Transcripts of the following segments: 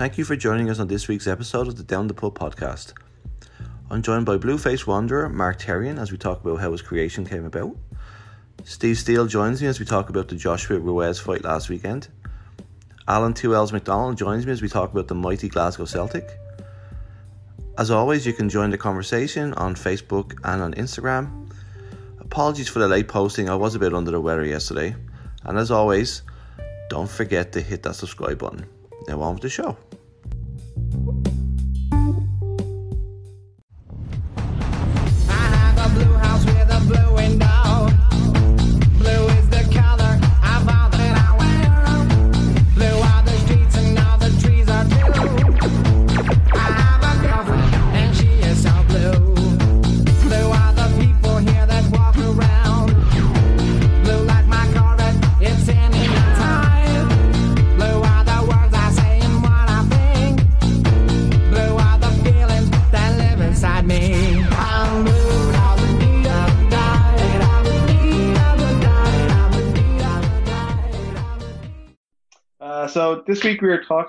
Thank you for joining us on this week's episode of the Down the Pub podcast. I'm joined by Blueface Wanderer Mark Terrian as we talk about how his creation came about. Steve Steele joins me as we talk about the Joshua Ruiz fight last weekend. Alan 2Ls McDonald joins me as we talk about the mighty Glasgow Celtic. As always, you can join the conversation on Facebook and on Instagram. Apologies for the late posting, I was a bit under the weather yesterday. And as always, don't forget to hit that subscribe button. Now on with the show.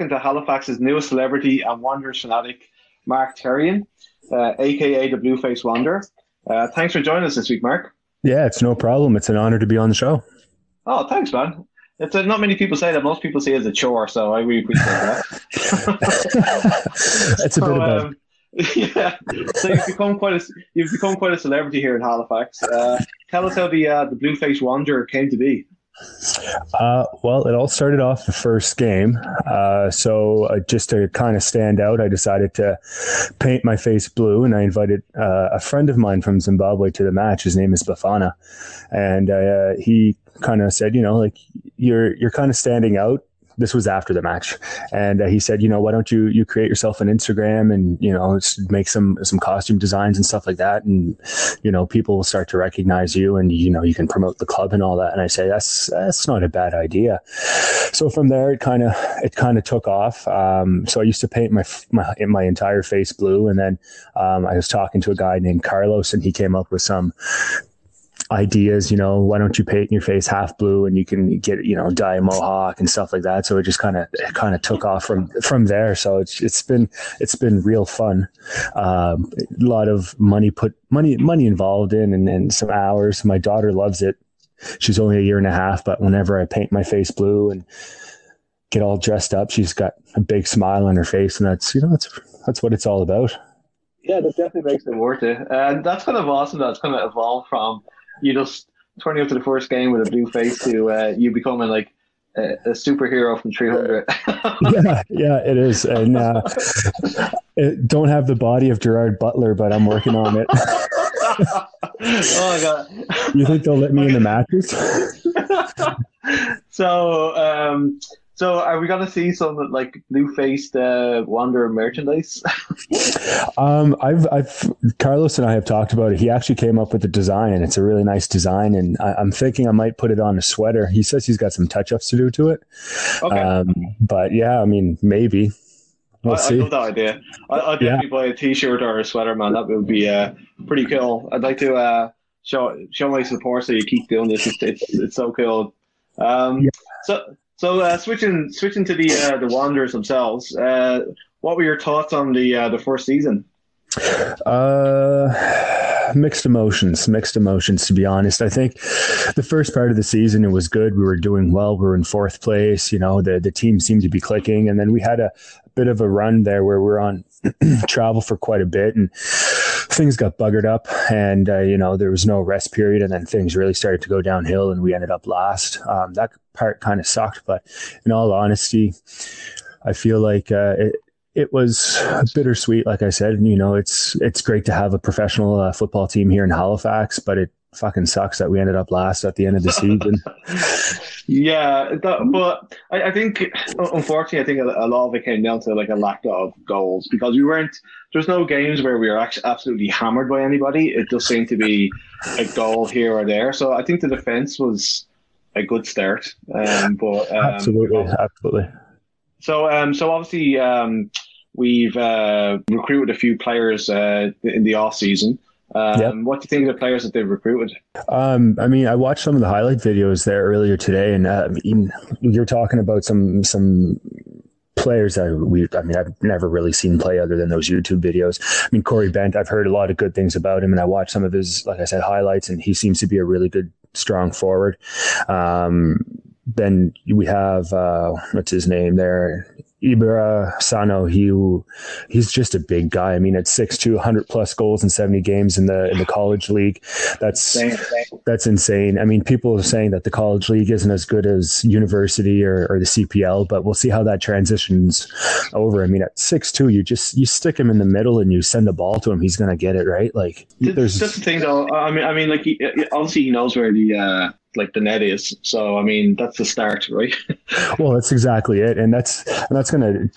Talking to Halifax's newest celebrity and Wanderers fanatic, Mark Terrian, uh, aka the Blueface Wanderer. Uh, thanks for joining us this week, Mark. Yeah, it's no problem. It's an honor to be on the show. Oh, thanks, man. It's uh, not many people say that. Most people see it as a chore, so I really appreciate that. it's a bit So, about um, yeah. So you've become quite a you've become quite a celebrity here in Halifax. Uh, tell us how the uh, the Blueface Wanderer came to be. Uh, well, it all started off the first game. Uh, so uh, just to kind of stand out, I decided to paint my face blue, and I invited uh, a friend of mine from Zimbabwe to the match. His name is Bafana, and uh, he kind of said, you know, like you're you're kind of standing out. This was after the match, and uh, he said, you know, why don't you you create yourself an Instagram and you know make some some costume designs and stuff like that, and you know people will start to recognize you, and you know you can promote the club and all that. And I say that's that's not a bad idea. So from there, it kind of it kind of took off. Um, so I used to paint my my my entire face blue, and then um, I was talking to a guy named Carlos, and he came up with some ideas, you know, why don't you paint your face half blue and you can get, you know, dye a mohawk and stuff like that. So it just kind of, kind of took off from, from there. So it's, it's been, it's been real fun. Um, a lot of money put money, money involved in and, and some hours. My daughter loves it. She's only a year and a half, but whenever I paint my face blue and get all dressed up, she's got a big smile on her face. And that's, you know, that's, that's what it's all about. Yeah, that definitely makes it worth it. And that's kind of awesome that it's kind of evolved from you just turning up to the first game with a blue face to uh, you becoming like a, a superhero from 300. yeah, yeah, it is. And uh, it, don't have the body of Gerard Butler, but I'm working on it. oh my god! You think they'll let me in the matches? so, um, so are we gonna see some like blue faced uh, Wanderer merchandise? Um, I've, I've, Carlos and I have talked about it. He actually came up with the design, and it's a really nice design. And I, I'm thinking I might put it on a sweater. He says he's got some touch ups to do to it. Okay, Um, but yeah, I mean, maybe we'll I, I see. love that idea. I, I'd definitely buy a T-shirt or a sweater, man. That would be uh, pretty cool. I'd like to uh, show show my support so you keep doing this. It's it's, it's so cool. Um, Yeah. So so uh, switching switching to the uh, the Wanderers themselves. Uh, what were your thoughts on the uh, the first season? Uh, mixed emotions, mixed emotions, to be honest. I think the first part of the season, it was good. We were doing well. We were in fourth place. You know, the, the team seemed to be clicking. And then we had a, bit of a run there where we were on travel for quite a bit and things got buggered up and, uh, you know, there was no rest period. And then things really started to go downhill and we ended up last. Um, that part kind of sucked. But in all honesty, I feel like, uh, it, it was bittersweet. Like I said, you know, it's it's great to have a professional uh, football team here in Halifax, but it fucking sucks that we ended up last at the end of the season. Yeah, that, but I, I think unfortunately, I think a, a lot of it came down to like a lack of goals because we weren't. There's no games where we were actually absolutely hammered by anybody. It just seemed to be a goal here or there. So I think the defense was a good start. Um, but um, absolutely, absolutely. So, um, so obviously, um, we've uh, recruited a few players uh, in the off season. Um, Yep. What do you think of the players that they've recruited? Um, I mean, I watched some of the highlight videos there earlier today, and uh, you're talking about some some players that we, I mean, I've never really seen play other than those YouTube videos. I mean, Corey Bent, I've heard a lot of good things about him, and I watched some of his, like I said, highlights, and he seems to be a really good, strong forward. Um, then we have uh, what's his name there, Ibra Sano. He he's just a big guy. I mean, at 6'2", 100 plus goals in seventy games in the in the college league. That's same. that's insane. I mean, people are saying that the college league isn't as good as university or, or the CPL, but we'll see how that transitions over. I mean, at six two, you just you stick him in the middle and you send the ball to him, he's gonna get it right. Like Th- there's That's the thing, though. I mean, I mean, like he, obviously he knows where the uh, like the net is. So I mean, that's the start, right? well, that's exactly it, and that's and that's gonna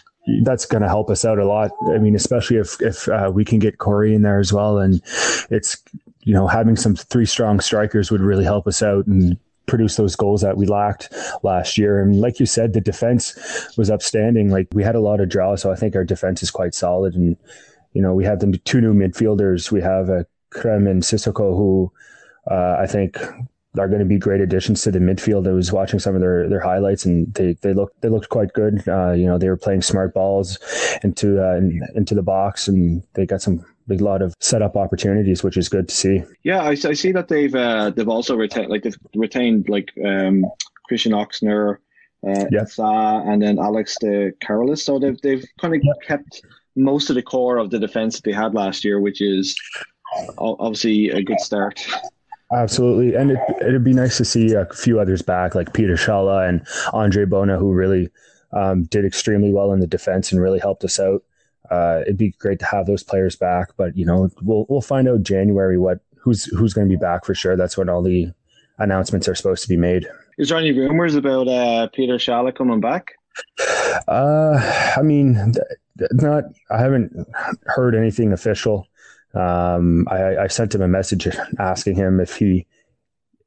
that's gonna help us out a lot. I mean, especially if if uh, we can get Corey in there as well, and it's you know having some three strong strikers would really help us out and produce those goals that we lacked last year. And like you said, the defense was upstanding. Like we had a lot of draw, so I think our defense is quite solid. And you know, we have the two new midfielders. We have uh, Kreim and Sissoko, who uh, I think are going to be great additions to the midfield. I was watching some of their, their highlights, and they they looked they looked quite good. Uh, you know, they were playing smart balls into uh, into the box, and they got some a lot of setup opportunities, which is good to see. Yeah, I, I see that they've uh, they've also retained like they've retained like um, Christian Oxner, uh, Yep. Sa, and then Alex de Carolis. So they've they've kind of kept most of the core of the defense that they had last year, which is obviously a good start. Absolutely, and it, it'd be nice to see a few others back, like Peter Schaale and Andre Bona, who really um, did extremely well in the defense and really helped us out. Uh, it'd be great to have those players back, but you know, we'll we'll find out January what who's who's going to be back for sure. That's when all the announcements are supposed to be made. Is there any rumors about uh, Peter Schaale coming back? Uh, I mean, not. I haven't heard anything official. Um, I, I sent him a message asking him if he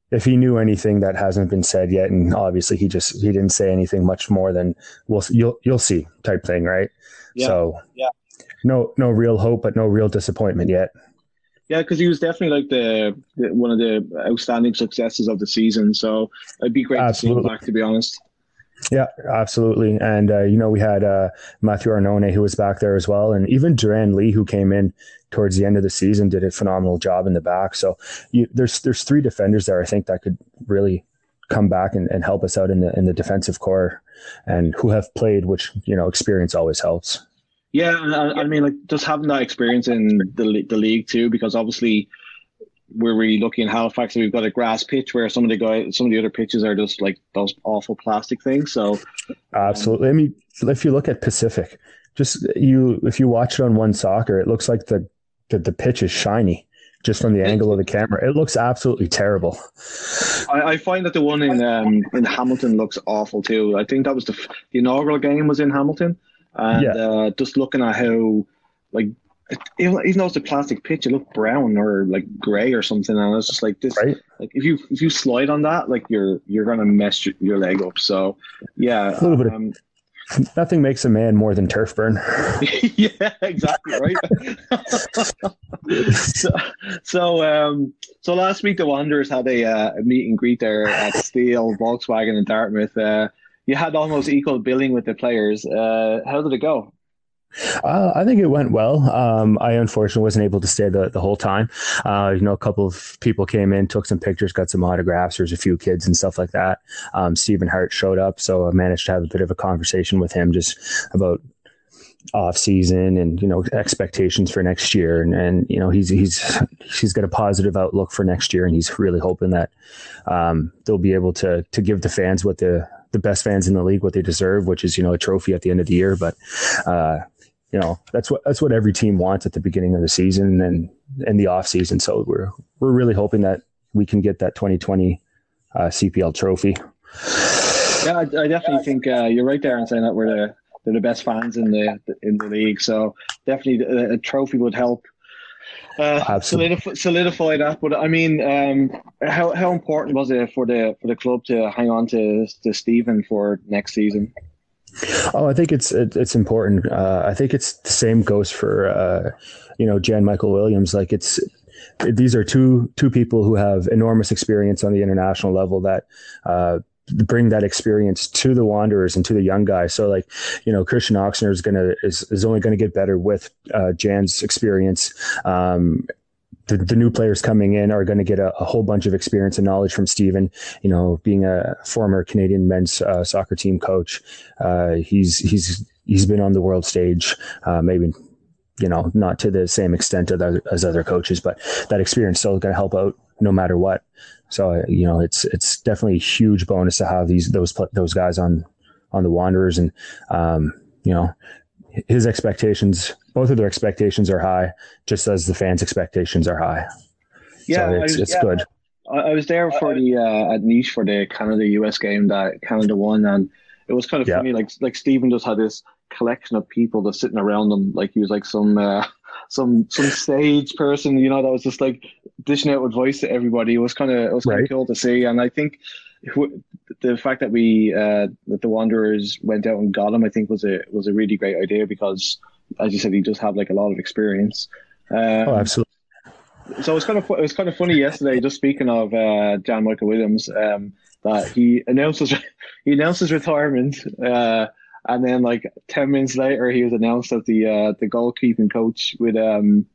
if he knew anything that hasn't been said yet, and obviously he just he didn't say anything much more than "we'll you'll you'll see" type thing, right? Yeah, so yeah. no no real hope, but no real disappointment yet. Yeah, because he was definitely like the, the one of the outstanding successes of the season. So it'd be great to see him back. To be honest. Yeah, absolutely. And, uh, you know, we had uh, Matthew Arnone who was back there as well. And even Duran Lee, who came in towards the end of the season, did a phenomenal job in the back. So you, there's there's three defenders there, I think, that could really come back and, and help us out in the in the defensive core and who have played, which, you know, experience always helps. Yeah, and I, I mean, like just having that experience in the the league too, because obviously we're really lucky in Halifax that we've got a grass pitch where some of the guys, some of the other pitches are just like those awful plastic things. So Absolutely. I mean, if you look at Pacific, just you if you watch it on OneSoccer, it looks like the the, the pitch is shiny just from the angle of the camera. It looks absolutely terrible. I, I find that the one in um, in Hamilton looks awful too. I think that was the, f- the inaugural game was in Hamilton, and Yeah. uh, just looking at how like. it- Even though it's a plastic pitch, it looked brown or like grey or something, and I was just like, "This, Right? like if you if you slide on that, like you're you're gonna mess your, your leg up." So, yeah, A little bit of- um, Nothing makes a man more than turf burn. yeah, exactly right. so, so, um, so last week the Wanderers had a, uh, a meet and greet there at Steele Volkswagen in Dartmouth. Uh, you had almost equal billing with the players. Uh, how did it go? Uh, I think it went well. Um, I unfortunately wasn't able to stay the, the whole time. Uh, you know, a couple of people came in, took some pictures, got some autographs. There's a few kids and stuff like that. Um, Stephen Hart showed up, so I managed to have a bit of a conversation with him just about off season and you know expectations for next year and and you know he's he's he's got a positive outlook for next year and he's really hoping that um, they'll be able to to give the fans what the the best fans in the league what they deserve which is you know a trophy at the end of the year but uh, you know that's what that's what every team wants at the beginning of the season and and the off season so we're we're really hoping that we can get that 2020 uh, CPL trophy Yeah, I, I definitely think uh, you're right there in saying that we're the they're the best fans in the in the league. So definitely a, a trophy would help. Uh, Absolutely. solidify, solidify that, but I mean, um, how how important was it for the for the club to hang on to to Stephen for next season? Oh, I think it's it, it's important. Uh, I think it's the same goes for uh, you know Jan Michael Williams. Like it's these are two two people who have enormous experience on the international level that uh, bring that experience to the Wanderers and to the young guys. So like, you know, Christian Oxner is gonna is, is only gonna get better with uh, Jan's experience. Um, the, the new players coming in are going to get a, a, whole bunch of experience and knowledge from Stephen. You know, being a former Canadian men's uh, soccer team coach, uh, he's he's he's been on the world stage, uh, maybe you know not to the same extent as, as other coaches, but that experience still going to help out no matter what. So you know, it's it's definitely a huge bonus to have these those those guys on on the Wanderers, and um, you know, his expectations, both of their expectations are high, just as the fans' expectations are high. Yeah, so it's, was, it's yeah. good. I, was there for the uh, at Nice for the Canada US game that Canada won, and it was kind of Yeah. funny. Like like Stephen just had this collection of people just sitting around him, like he was like some. Uh, some some sage person, you know, that was just like dishing out advice to everybody. It was kind of it was kind Right. of cool to see, and I think wh- the fact that we uh, that the Wanderers went out and got him, I think was a was a really great idea because, as you said, he does have like a lot of experience. Um, Oh, absolutely. so it was kind of it was kind of funny yesterday. Just speaking of uh, John Michael Williams, um, that he announced his he announced his retirement, uh, and then like ten minutes later, he was announced as the uh, the goalkeeping coach with um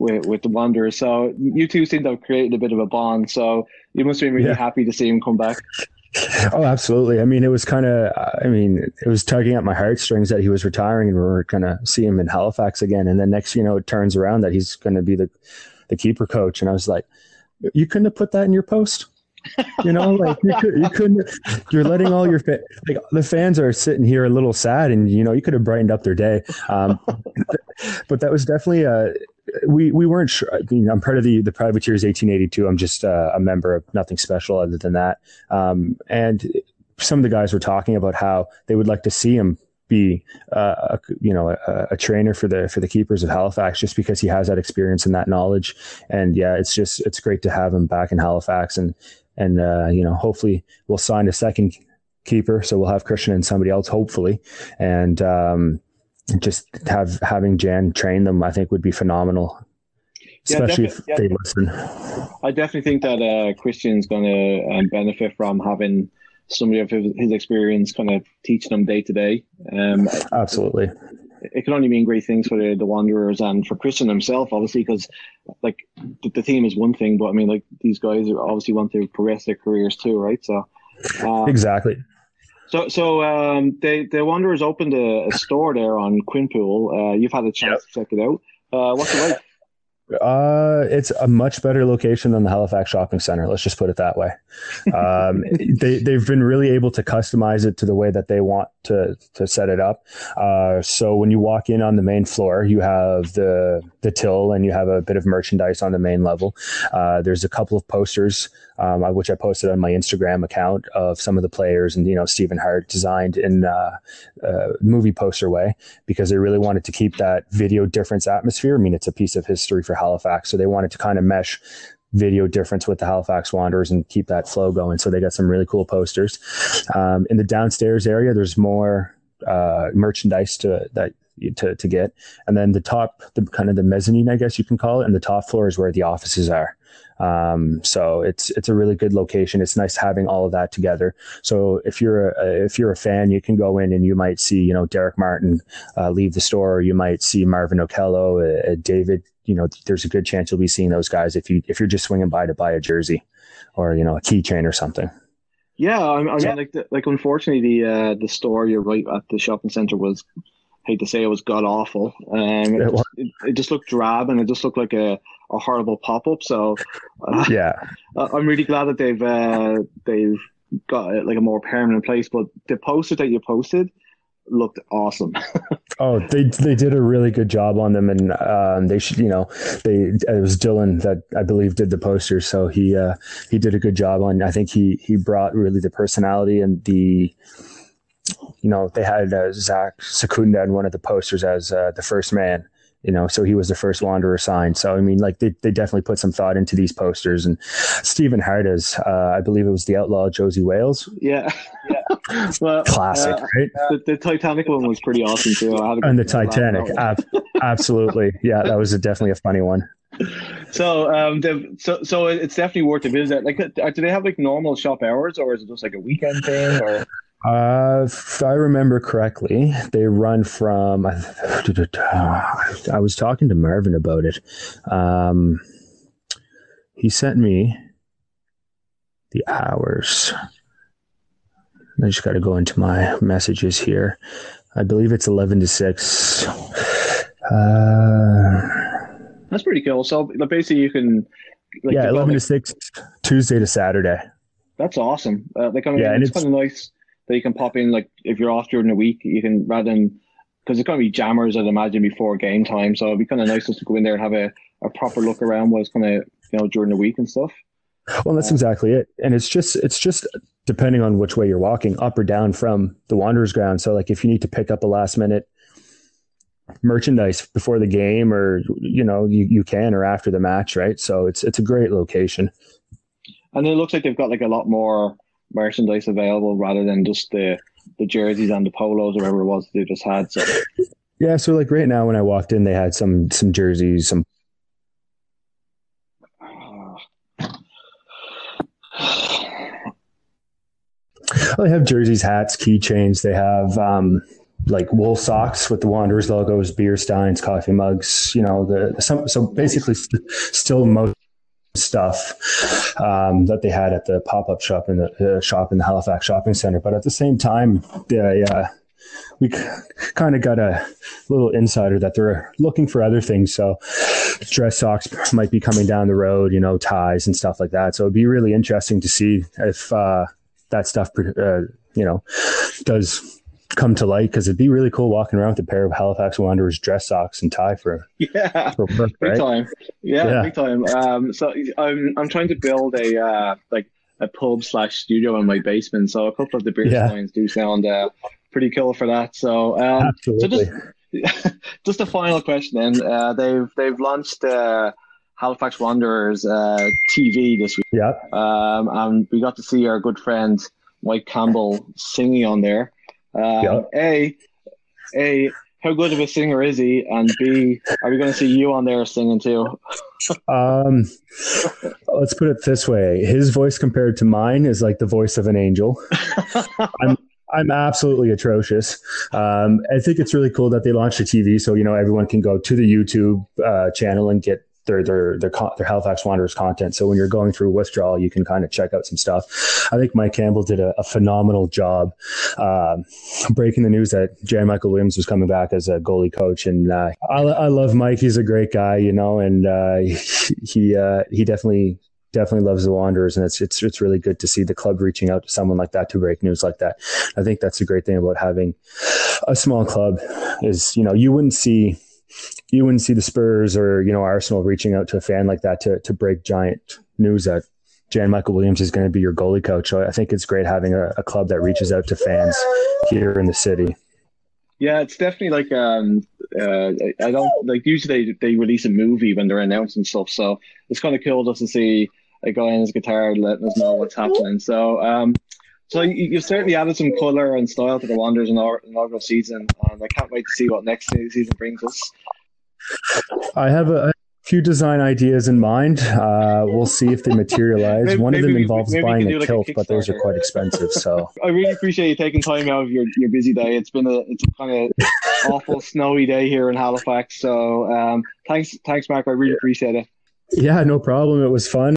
with with the Wanderers. So you two seem to have created a bit of a bond. So you must have been really Yeah. happy to see him come back. Oh, absolutely. I mean, it was kind of, I mean, it was tugging at my heartstrings that he was retiring and we were going to see him in Halifax again. And then next, you know, it turns around that he's going to be the, the keeper coach. And I was like, you couldn't have put that in your post. You know, like you, could, you couldn't, you're letting all your, fa- like the fans are sitting here a little sad and, you know, you could have brightened up their day. Um, but that was definitely a, we, we weren't sure. I mean, I'm part of the, the Privateers 1882. I'm just uh, a member of nothing special other than that. Um, and some of the guys were talking about how they would like to see him be, uh, a, you know, a, a trainer for the for the keepers of Halifax, just because he has that experience and that knowledge. And yeah, it's just it's great to have him back in Halifax, and and uh, you know, hopefully we'll sign a second keeper, so we'll have Christian and somebody else, hopefully, and um, just have having Jan train them, I think would be phenomenal. Especially defi- if yeah. they listen. I definitely think that uh, Christian's going to um, benefit from having somebody of his, his experience kind of teaching them day to day. Um, Absolutely. it can only mean great things for the, the Wanderers and for Christian himself, obviously, because like the, the team is one thing, but I mean, like these guys obviously want to progress their careers too, right? So, uh, Exactly. So, so um, they the Wanderers opened a, a store there on Quinpool. Uh, you've had a chance to check it out. Uh, what's it like? Uh, it's a much better location than the Halifax Shopping Center. Let's just put it that way. Um, they they've been really able to customize it to the way that they want to to set it up. Uh, so when you walk in on the main floor, you have the the till and you have a bit of merchandise on the main level. Uh, there's a couple of posters, um, which I posted on my Instagram account of some of the players and you know Stephen Hart designed in uh, uh, movie poster way because they really wanted to keep that video difference atmosphere. I mean, it's a piece of history for Halifax, so they wanted to kind of mesh video difference with the Halifax Wanderers and keep that flow going. So they got some really cool posters. Um, in the downstairs area, there's more uh, merchandise to that to to get, and then the top, the kind of the mezzanine, I guess you can call it, and the top floor is where the offices are. Um, so it's it's a really good location. It's nice having all of that together. So if you're a, if you're a fan, you can go in and you might see you know Derek Martin uh, leave the store, or you might see Marvin Okello, uh, uh, David. You know, there's a good chance you'll be seeing those guys if you if you're just swinging by to buy a jersey or you know a keychain or something. Yeah, I mean, Yeah. like, the, like unfortunately, the uh, the store you're right at the shopping center was, hate to say, it was god awful. Um, It was. it, it just looked drab and it just looked like a, a horrible pop up. So, uh, Yeah, I'm really glad that they've uh, they've got like a more permanent place. But the poster that you posted looked awesome. Oh, they they did a really good job on them, and um, they should, you know, they it was Dylan that I believe did the posters, so he uh, he did a good job on. I think he he brought really the personality and the, you know, they had uh, Zach Sukunda in one of the posters as uh, the first man. You know, so he was the first Wanderer signed. So I mean, like they, they definitely put some thought into these posters. And Stephen Hart is, uh, I believe it was the outlaw Josey Wales, yeah, yeah. Well, classic, uh, right? the, the Titanic one was pretty awesome too. I and the good laugh at that Titanic. Ab- absolutely. Yeah, that was a, definitely a funny one. So, um, so, so it's definitely worth a visit. Like, uh, do they have like normal shop hours, or is it just like a weekend thing? Or Uh, if I remember correctly, they run from. I was talking to Marvin about it. Um, he sent me the hours. I just got to go into my messages here. I believe it's eleven to six. Uh, that's pretty cool. So, basically, you can. Like, yeah, eleven to six, Tuesday to Saturday. That's awesome. Uh, like, I mean, Yeah, and it's, it's- kind of nice that you can pop in. Like, if you're off during the week, you can rather than because it's going to be jammers, I'd imagine, before game time. So it'd be kind of nice just to go in there and have a, a proper look around what's kind of you know during the week and stuff. Well, that's uh, exactly it. And it's just it's just depending on which way you're walking, up or down from the Wanderers ground. So like if you need to pick up a last minute merchandise before the game or you know, you, you can or after the match, right? So it's it's a great location. And it looks like they've got like a lot more merchandise available rather than just the the jerseys and the polos or whatever it was they just had. So Yeah, so like right now when I walked in they had some some jerseys, some they have jerseys, hats, keychains, they have um like wool socks with the Wanderers logos, beer steins, coffee mugs, you know, the some so basically st- still most stuff um, that they had at the pop-up shop in the uh, shop in the Halifax shopping center. But at the same time, they, uh, we kind of got a little insider that they're looking for other things. So dress socks might be coming down the road, you know, ties and stuff like that. So it'd be really interesting to see if uh, that stuff, uh, you know, does come to light because it'd be really cool walking around with a pair of Halifax Wanderers dress socks and tie for, yeah, for work, big time. Yeah, Yeah. big time. Um, so I'm I'm trying to build a uh, like a pub slash studio in my basement. So a couple of the beer Yeah. steins do sound uh, pretty cool for that. So um, so Absolutely. just just a final question then. Uh, they've they've launched uh, Halifax Wanderers uh, TV this week, yeah. um, and we got to see our good friend Mike Campbell singing on there. Um, Yeah. A, a how good of a singer is he? And B, are we going to see you on there singing too? Um, let's put it this way: his voice compared to mine is like the voice of an angel. I'm I'm absolutely atrocious. Um, I think it's really cool that they launched a TV, so you know everyone can go to the YouTube uh, channel and get their their their, their Halifax Wanderers content. So when you're going through withdrawal, you can kind of check out some stuff. I think Mike Campbell did a, a phenomenal job um, breaking the news that Jan Michael Williams was coming back as a goalie coach, and uh, I, I love Mike. He's a great guy, you know, and uh, he uh, he definitely definitely loves the Wanderers, and it's it's it's really good to see the club reaching out to someone like that to break news like that. I think that's the great thing about having a small club is you know you wouldn't see you wouldn't see the Spurs or you know Arsenal reaching out to a fan like that to to break giant news that Jan Michael Williams is going to be your goalie coach. So I think it's great having a, a club that reaches out to fans here in the city. Yeah, it's definitely like um uh I- don't like usually they, they release a movie when they're announcing stuff, so it's kind of cool just to see a guy on his guitar letting us know what's happening. So um so you, you've certainly added some color and style to the Wanderers in our inaugural season, and I can't wait to see what next season brings us. I have a, few design ideas in mind. Uh, we'll see if they materialize. Maybe- One of them involves maybe buying a like a but those are quite expensive. So I really appreciate you taking time out of your, your busy day. It's been a it's a kind of awful snowy day here in Halifax. So um thanks thanks Mark, I really appreciate it. yeah, no problem. It was fun.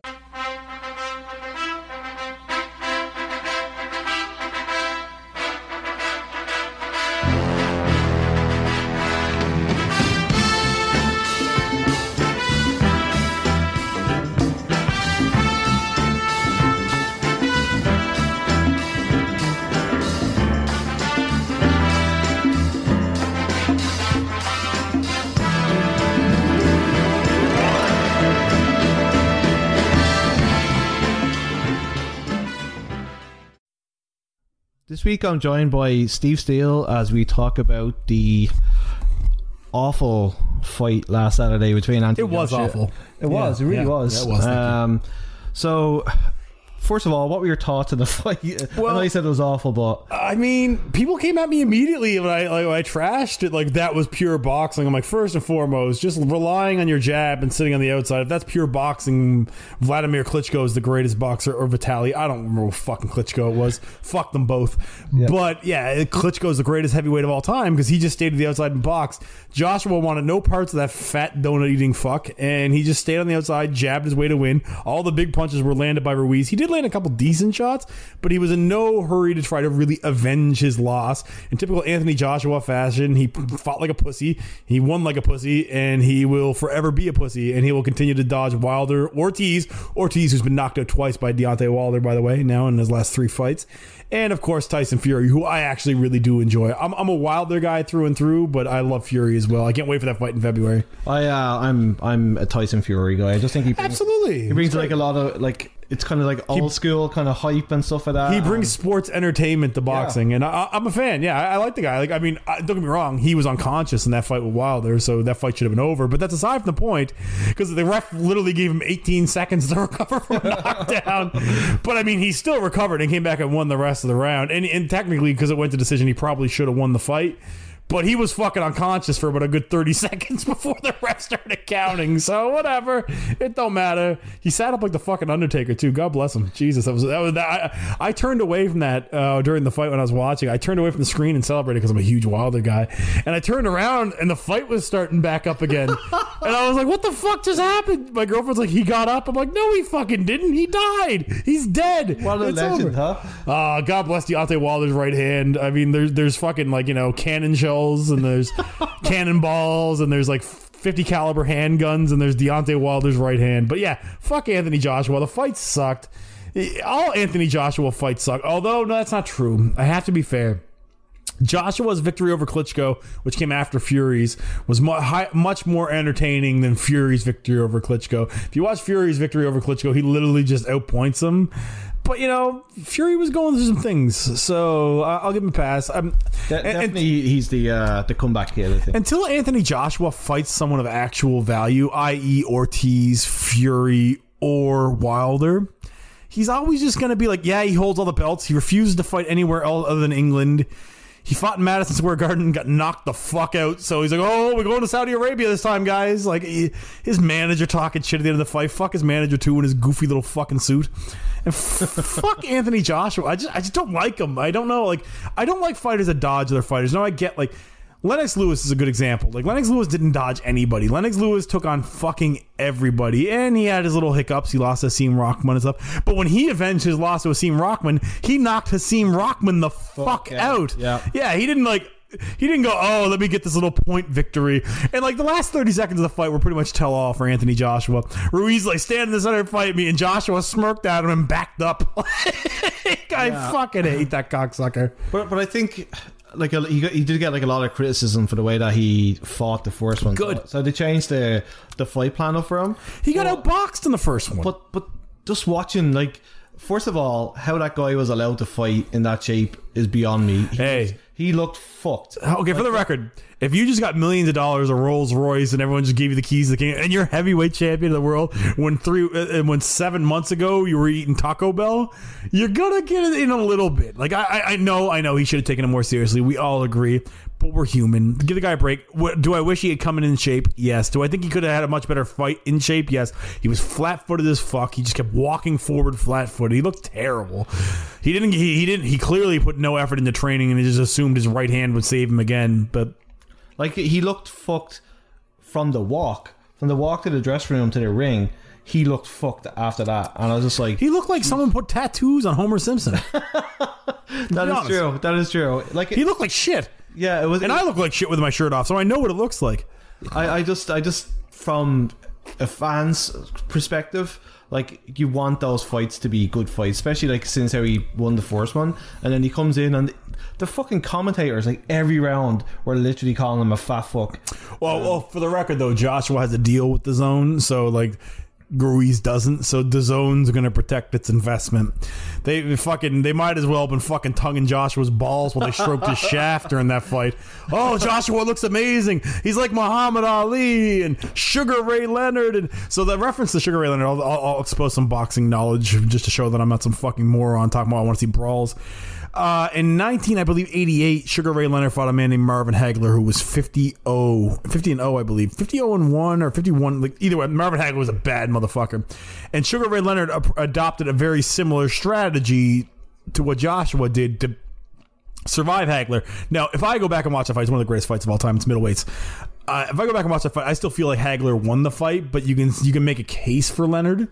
This week I'm joined by Steve Steele as we talk about the awful fight last Saturday between Anthony It was Joshua- awful. It was. Yeah, it really yeah, was. yeah, it was. Um, so, first of all, what were your thoughts on the fight? I know you said it was awful, but I mean, people came at me immediately when I like when I trashed it like that was pure boxing. I'm like, first and foremost, just relying on your jab and sitting on the outside. If that's pure boxing, Vladimir Klitschko is the greatest boxer, or Vitaly. I don't remember what fucking Klitschko it was. Fuck them both. But yeah, Klitschko is the greatest heavyweight of all time because he just stayed to the outside and boxed. Joshua wanted no parts of that fat donut eating fuck, and he just stayed on the outside, jabbed his way to win. All the big punches were landed by Ruiz. He did land a couple decent shots, but he was in no hurry to try to really avenge his loss. In typical Anthony Joshua fashion, he fought like a pussy, he won like a pussy, and he will forever be a pussy, and he will continue to dodge Wilder, Ortiz, Ortiz, who's been knocked out twice by Deontay Wilder, by the way, now in his last three fights, and of course Tyson Fury, who I actually really do enjoy. I'm, I'm a Wilder guy through and through, but I love Fury as well. I can't wait for that fight in February. I uh, I'm I'm a Tyson Fury guy. I just think he brings, Absolutely, he brings like a lot of like it's kind of like old school kind of hype and stuff like that. He brings sports entertainment to boxing, and I, I'm a fan. Yeah, I, I like the guy. Like, I mean, I, don't get me wrong, he was unconscious in that fight with Wilder, so that fight should have been over. But that's aside from the point, because the ref literally gave him 18 seconds to recover from a knockdown. But I mean, he still recovered and came back and won the rest of the round. And, and technically, because it went to decision, he probably should have won the fight. But he was fucking unconscious for about a good 30 seconds before the ref started counting. So whatever. It don't matter. He sat up like the fucking Undertaker too. God bless him. Jesus. That was that was that I, I turned away from that uh, during the fight when I was watching. I turned away from the screen and celebrated because I'm a huge Wilder guy. And I turned around and the fight was starting back up again. and I was like, what the fuck just happened? My girlfriend's like, he got up. I'm like, no, he fucking didn't. He died. He's dead. what a It's legend, over. huh? Uh, God bless Deontay Wilder's right hand. I mean, there's there's fucking like you know cannon shells and there's cannonballs and there's like 50 caliber handguns and there's Deontay Wilder's right hand. But yeah, fuck Anthony Joshua. The fight sucked. All Anthony Joshua fights suck. Although no, that's not true. I have to be fair. Joshua's victory over Klitschko, which came after Fury's, was much more entertaining than Fury's victory over Klitschko. If you watch Fury's victory over Klitschko, he literally just outpoints him. But you know, Fury was going through some things, so uh, I'll give him a pass. Um, De- and- and- definitely, he's the uh, the comeback think. until Anthony Joshua fights someone of actual value, i.e., Ortiz, Fury, or Wilder, he's always just going to be like, yeah, he holds all the belts. He refuses to fight anywhere else other than England. He fought in Madison Square Garden and got knocked the fuck out. So he's like, oh, we're going to Saudi Arabia this time, guys. Like, he- his manager talking shit at the end of the fight. Fuck his manager, too, in his goofy little fucking suit. And fuck Anthony Joshua. I just, I just don't like him. I don't know. Like, I don't like fighters that dodge other fighters. No, I get, like, Lennox Lewis is a good example. Like Lennox Lewis didn't dodge anybody. Lennox Lewis took on fucking everybody, and he had his little hiccups. He lost Hasim Rahman and stuff. But when he avenged his loss to Hasim Rahman, he knocked Hasim Rahman the fuck, out. Yeah. yeah. He didn't like. He didn't go, oh, let me get this little point victory. And like the last 30 seconds of the fight were pretty much tell all for Anthony Joshua. Ruiz like stand in the center and fight me, and Joshua smirked at him and backed up. I fucking hate that cocksucker. But but I think like a, he got, he did get like a lot of criticism for the way that he fought the first one. Good. So, they changed the the fight plan up for him. He got outboxed in the first one. But but just watching like first of all how that guy was allowed to fight in that shape is beyond me. He, Hey. he looked fucked. Okay, for the record, if you just got millions of dollars, a Rolls Royce, and everyone just gave you the keys to the king, and you're heavyweight champion of the world, when three, uh, uh, when seven months ago you were eating Taco Bell, you're gonna get it in a little bit. Like I, I, know, I know, he should have taken it more seriously. We all agree, but we're human. Give the guy a break. Do I wish he had come in in shape? Yes. Do I think he could have had a much better fight in shape? Yes. He was flat footed as fuck. He just kept walking forward flat footed. He looked terrible. He didn't. He, he didn't. He clearly put no effort into training, and he just assumed his right hand would save him again. But Like he looked fucked from the walk, from the walk to the dressing room to the ring. He looked fucked after that, and I was just like, he looked like someone put tattoos on Homer Simpson. "That is honest. true. That is true." Like, he looked like shit, yeah, it was. and I look like shit with my shirt off, so I know what it looks like. I, I just, I just, from a fan's perspective, like you want those fights to be good fights, especially like since how he won the first one, and then he comes in and the fucking commentators like every round were literally calling him a fat fuck. Well, well, for the record though, Joshua has a deal with DAZN, so like Ruiz doesn't. So DAZN's going to protect its investment. They fucking they might as well have been fucking tonguing Joshua's balls while they stroked his shaft during that fight. Oh, Joshua looks amazing. He's like Muhammad Ali and Sugar Ray Leonard. And so the reference to Sugar Ray Leonard, I'll, I'll, I'll expose some boxing knowledge just to show that I'm not some fucking moron talking about I want to see brawls. Uh, in 19, I believe 88, Sugar Ray Leonard fought a man named Marvin Hagler who was 50 0, 50 and 0, I believe, 50 0 and 1 or 51. Like either way, Marvin Hagler was a bad motherfucker, and Sugar Ray Leonard adopted a very similar strategy to what Joshua did to survive Hagler. Now, if I go back and watch the fight, it's one of the greatest fights of all time. It's middleweights. Uh, if I go back and watch the fight, I still feel like Hagler won the fight, but you can you can make a case for Leonard.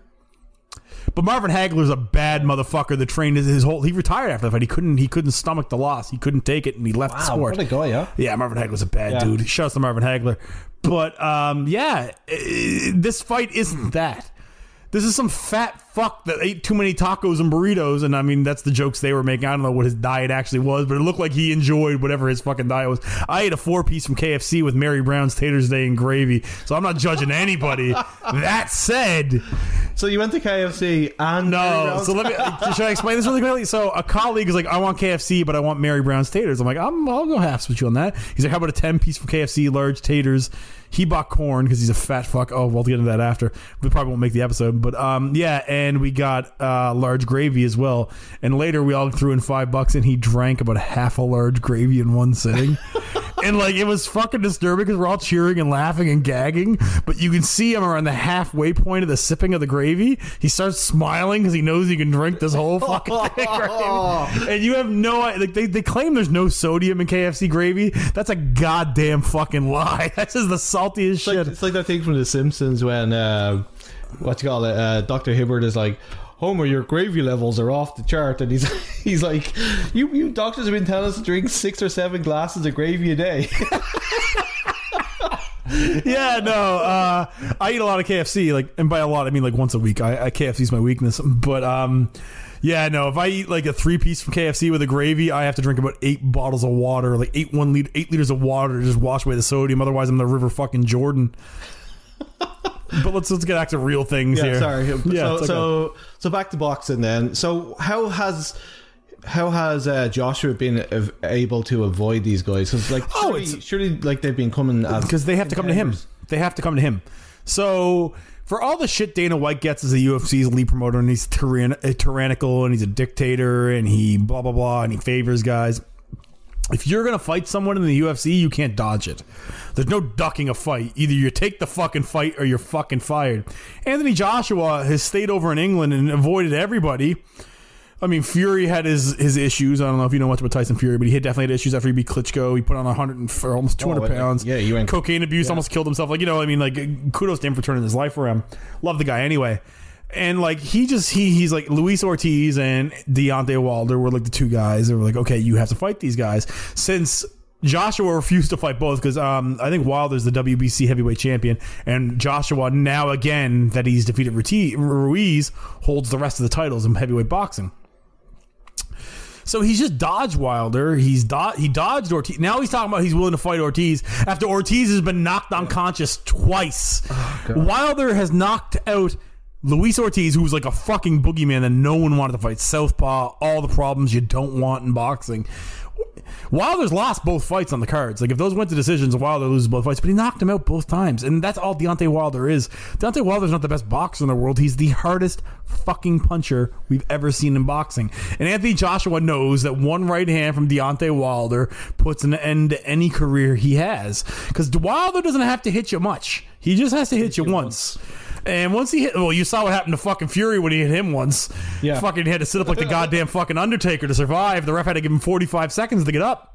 But Marvin Hagler's a bad motherfucker The trained his, his whole. He retired after the fight. He couldn't. He couldn't stomach the loss. He couldn't take it, and he left the Wow, sport. what a guy, yeah. Yeah, Marvin Hagler's a bad Yeah. dude. Shouts to Marvin Hagler. But um, yeah, eh, this fight isn't that. This is some fat fuck that ate too many tacos and burritos, and I mean that's the jokes they were making. I don't know what his diet actually was, but it looked like he enjoyed whatever his fucking diet was. I ate a four piece from KFC with Mary Brown's taters day and gravy, so I'm not judging anybody. that said, So you went to KFC and no. So let me. Should I explain this really quickly? So a colleague is like, "I want KFC, but I want Mary Brown's taters." I'm like, I'm, "I'll go halves with you on that." He's like, "How about a ten piece from KFC, large taters?" He bought corn because he's a fat fuck. Oh, we'll get into that after. We probably won't make the episode, but um, yeah. And we got uh, large gravy as well. And later we all threw in five bucks, and he drank about half a large gravy in one sitting. and like it was fucking disturbing because we're all cheering and laughing and gagging, but you can see him around the halfway point of the sipping of the gravy. He starts smiling because he knows he can drink this whole fucking thing. Right? And you have no idea. Like they, they claim there's no sodium in KFC gravy. That's a goddamn fucking lie. That's just the saltiest It's like, shit. it's like that thing from The Simpsons when uh, what you call it, uh, Doctor Hibbert is like, Homer, your gravy levels are off the chart, and he's he's like, you you doctors have been telling us to drink six or seven glasses of gravy a day. yeah, no. Uh, I eat a lot of KFC, like, and by a lot I mean like once a week. I, I KFC's my weakness, but um, yeah, no. If I eat like a three piece from KFC with a gravy, I have to drink about eight bottles of water, like eight one liter, eight liters of water to just wash away the sodium. Otherwise, I'm the river fucking Jordan. but let's let's get back to real things yeah, here. sorry. Yeah, so okay. so so back to boxing then. So how has how has uh, Joshua been able to avoid these guys? Because like, Oh, surely, it's- surely like they've been coming because they have to come to him. They have to come to him. So for all the shit Dana White gets as a UFC's lead promoter, and he's tyrann- tyrannical, and he's a dictator, and he blah blah blah, and he favors guys. If you're gonna fight someone in the UFC, you can't dodge it. There's no ducking a fight. Either you take the fucking fight or you're fucking fired. Anthony Joshua has stayed over in England and avoided everybody. I mean, Fury had his his issues. I don't know if you know much about Tyson Fury, but he had definitely had issues after he beat Klitschko. He put on 100 and, or almost 200 Oh, pounds. yeah, he went- cocaine abuse, almost killed himself. Like you know, I mean, like kudos to him for turning his life around. Love the guy anyway. And like he just he he's like Luis Ortiz and Deontay Wilder were like the two guys that were like, okay, you have to fight these guys. Since Joshua refused to fight both because um, I think Wilder's the WBC heavyweight champion, and Joshua now again that he's defeated Ruiz holds the rest of the titles in heavyweight boxing. So he's just dodged Wilder. He's do- he dodged Ortiz. Now he's talking about he's willing to fight Ortiz after Ortiz has been knocked unconscious twice. Wilder has knocked out Luis Ortiz, who was like a fucking boogeyman that no one wanted to fight. Southpaw, all the problems you don't want in boxing. Wilder's lost both fights on the cards. Like if those went to decisions, Wilder loses both fights, but he knocked him out both times, and that's all Deontay Wilder is. Deontay Wilder's not the best boxer in the world. He's the hardest fucking puncher we've ever seen in boxing. And Anthony Joshua knows that one right hand from Deontay Wilder puts an end to any career he has, because Wilder doesn't have to hit you much. He just has to hit you once. And once he hit, well, you saw what happened to fucking Fury when he hit him once. Yeah. Fucking he had to sit up like the goddamn fucking Undertaker to survive. The ref had to give him 45 seconds to get up.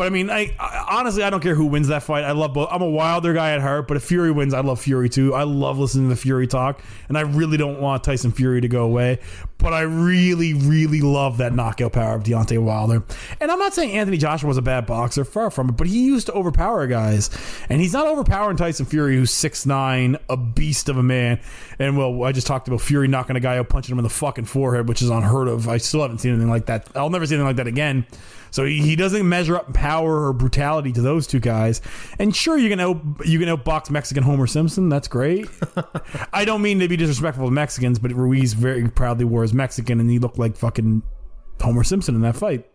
But I mean, I, I honestly I don't care who wins that fight. I love both. I'm a Wilder guy at heart, but if Fury wins, I love Fury too. I love listening to the Fury talk, and I really don't want Tyson Fury to go away. But I really, really love that knockout power of Deontay Wilder. And I'm not saying Anthony Joshua was a bad boxer, far from it, but he used to overpower guys, and he's not overpowering Tyson Fury, who's six nine, a beast of a man. And well, I just talked about Fury knocking a guy out, punching him in the fucking forehead, which is unheard of. I still haven't seen anything like that. I'll never see anything like that again. So he, he doesn't measure up in power or brutality to those two guys. And sure, you can out you can outbox Mexican Homer Simpson. That's great. I don't mean to be disrespectful to Mexicans, but Ruiz very proudly wore his Mexican, and he looked like fucking Homer Simpson in that fight.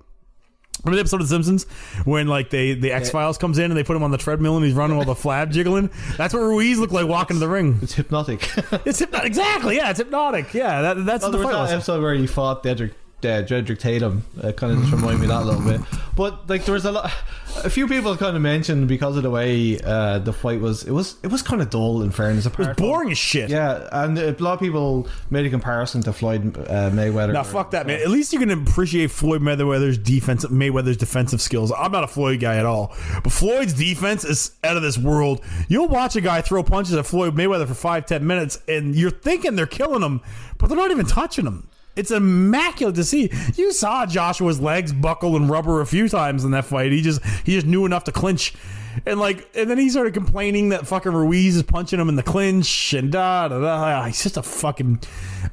Remember the episode of The Simpsons when like they the X Files comes in and they put him on the treadmill and he's running while the flab jiggling? That's what Ruiz looked like walking to the ring. It's hypnotic. It's hypnotic. Exactly. Yeah, it's hypnotic. Yeah, that, that's Oh, the there was fight. that was. episode where he fought Drederick, uh, Drederick Tatum. Uh, kind of just reminded me that a little bit. But like, there was a lot. A few people kind of mentioned because of the way uh, the fight was. It was it was kind of dull. In fairness, It was boring as shit. Yeah, and a lot of people made a comparison to Floyd uh, Mayweather. Now fuck that, man. At least you can appreciate Floyd Mayweather's defensive Mayweather's defensive skills. I'm not a Floyd guy at all, but Floyd's defense is out of this world. You'll watch a guy throw punches at Floyd Mayweather for five, ten minutes, and you're thinking they're killing him, but they're not even touching him. It's immaculate to see. You saw Joshua's legs buckle and rubber a few times in that fight. He just he just knew enough to clinch. And like, and then he started complaining that fucking Ruiz is punching him in the clinch and da da da. Ah, he's just a fucking.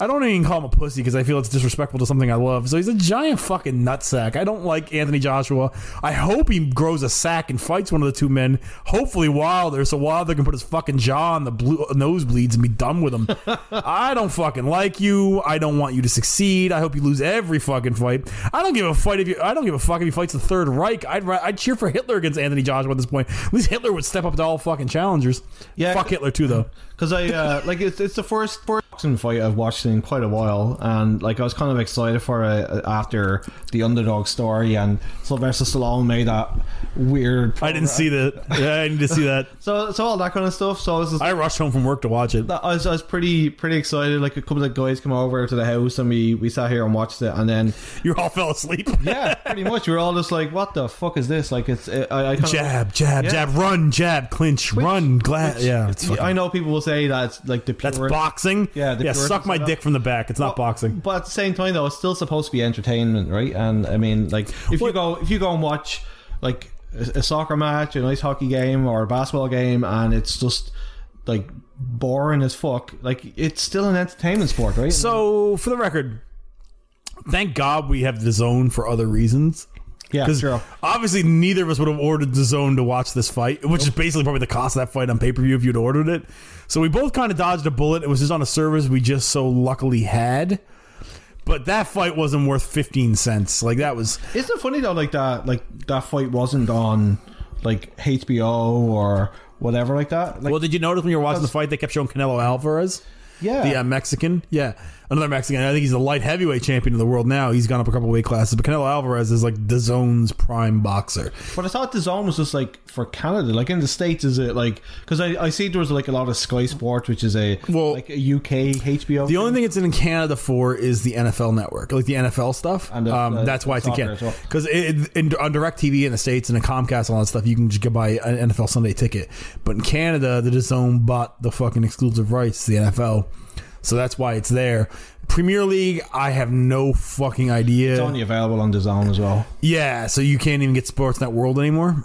I don't even call him a pussy because I feel it's disrespectful to something I love. So he's a giant fucking nutsack. I don't like Anthony Joshua. I hope he grows a sack and fights one of the two men. Hopefully Wilder, so Wilder can put his fucking jaw on the blue uh, nosebleeds and be done with him. I don't fucking like you. I don't want you to succeed. I hope you lose every fucking fight. I don't give a fight if you. I don't give a fuck if he fights the Third Reich. I'd I'd cheer for Hitler against Anthony Joshua at this point. At least Hitler would step up to all fucking challengers. Yeah. fuck Hitler too though. because I uh, like it's it's the first first boxing fight I've watched in quite a while, and like I was kind of excited for it uh, after the underdog story and Sylvester Stallone made that weird. I didn't see that. Yeah, I need to see that. So so all that kind of stuff. So I was just, I rushed home from work to watch it. I was, I was pretty pretty excited. Like a couple of guys come over to the house and we we sat here and watched it, and then You all fell asleep. yeah, pretty much we were all just like, what the fuck is this? Like it's I, I of, Jab, jab, Yeah. jab, run, jab, clinch, run, glad. Yeah, it's I know people will say that's like the pure, that's boxing. Yeah, the yeah. Suck my dick from the back. It's not boxing. But at the same time, though, it's still supposed to be entertainment, right? And I mean, like, if you go if you go and watch like a, a soccer match, an ice hockey game, or a basketball game, and it's just like boring as fuck, like it's still an entertainment sport, right? So, for the record, thank God we have the DAZN for other reasons. yeah, Because obviously neither of us would have ordered the DAZN to watch this fight, which is basically probably the cost of that fight on pay per view if you'd ordered it. So we both kind of dodged a bullet. It was just on a service we just so luckily had. But that fight wasn't worth fifteen cents. Like that was Isn't it funny though? Like that, like that fight wasn't on like HBO or whatever like that. Like, well. Did you notice when you were watching the fight they kept showing Canelo Alvarez? yeah, the uh, Mexican. Yeah, another Mexican. I think he's the light heavyweight champion of the world now. He's gone up a couple weight classes. But Canelo Alvarez is like the DAZN's prime boxer. But I thought the DAZN was just like for Canada. Like in the states, is it like because I, I see there was like a lot of Sky Sports, which is a Well, like a UK HBO. The only thing it's in Canada for is the NFL network, like the NFL stuff. And the- um, the- that's why it's in Canada. as well. Because in, on Direct TV in the states and in Comcast and all that stuff, you can just go buy an NFL Sunday ticket. But in Canada, the DAZN bought the fucking exclusive rights to the NFL, so that's why it's there. Premier League, I have no fucking idea. It's only available on DAZN as well. Yeah, so you can't even get Sportsnet World anymore.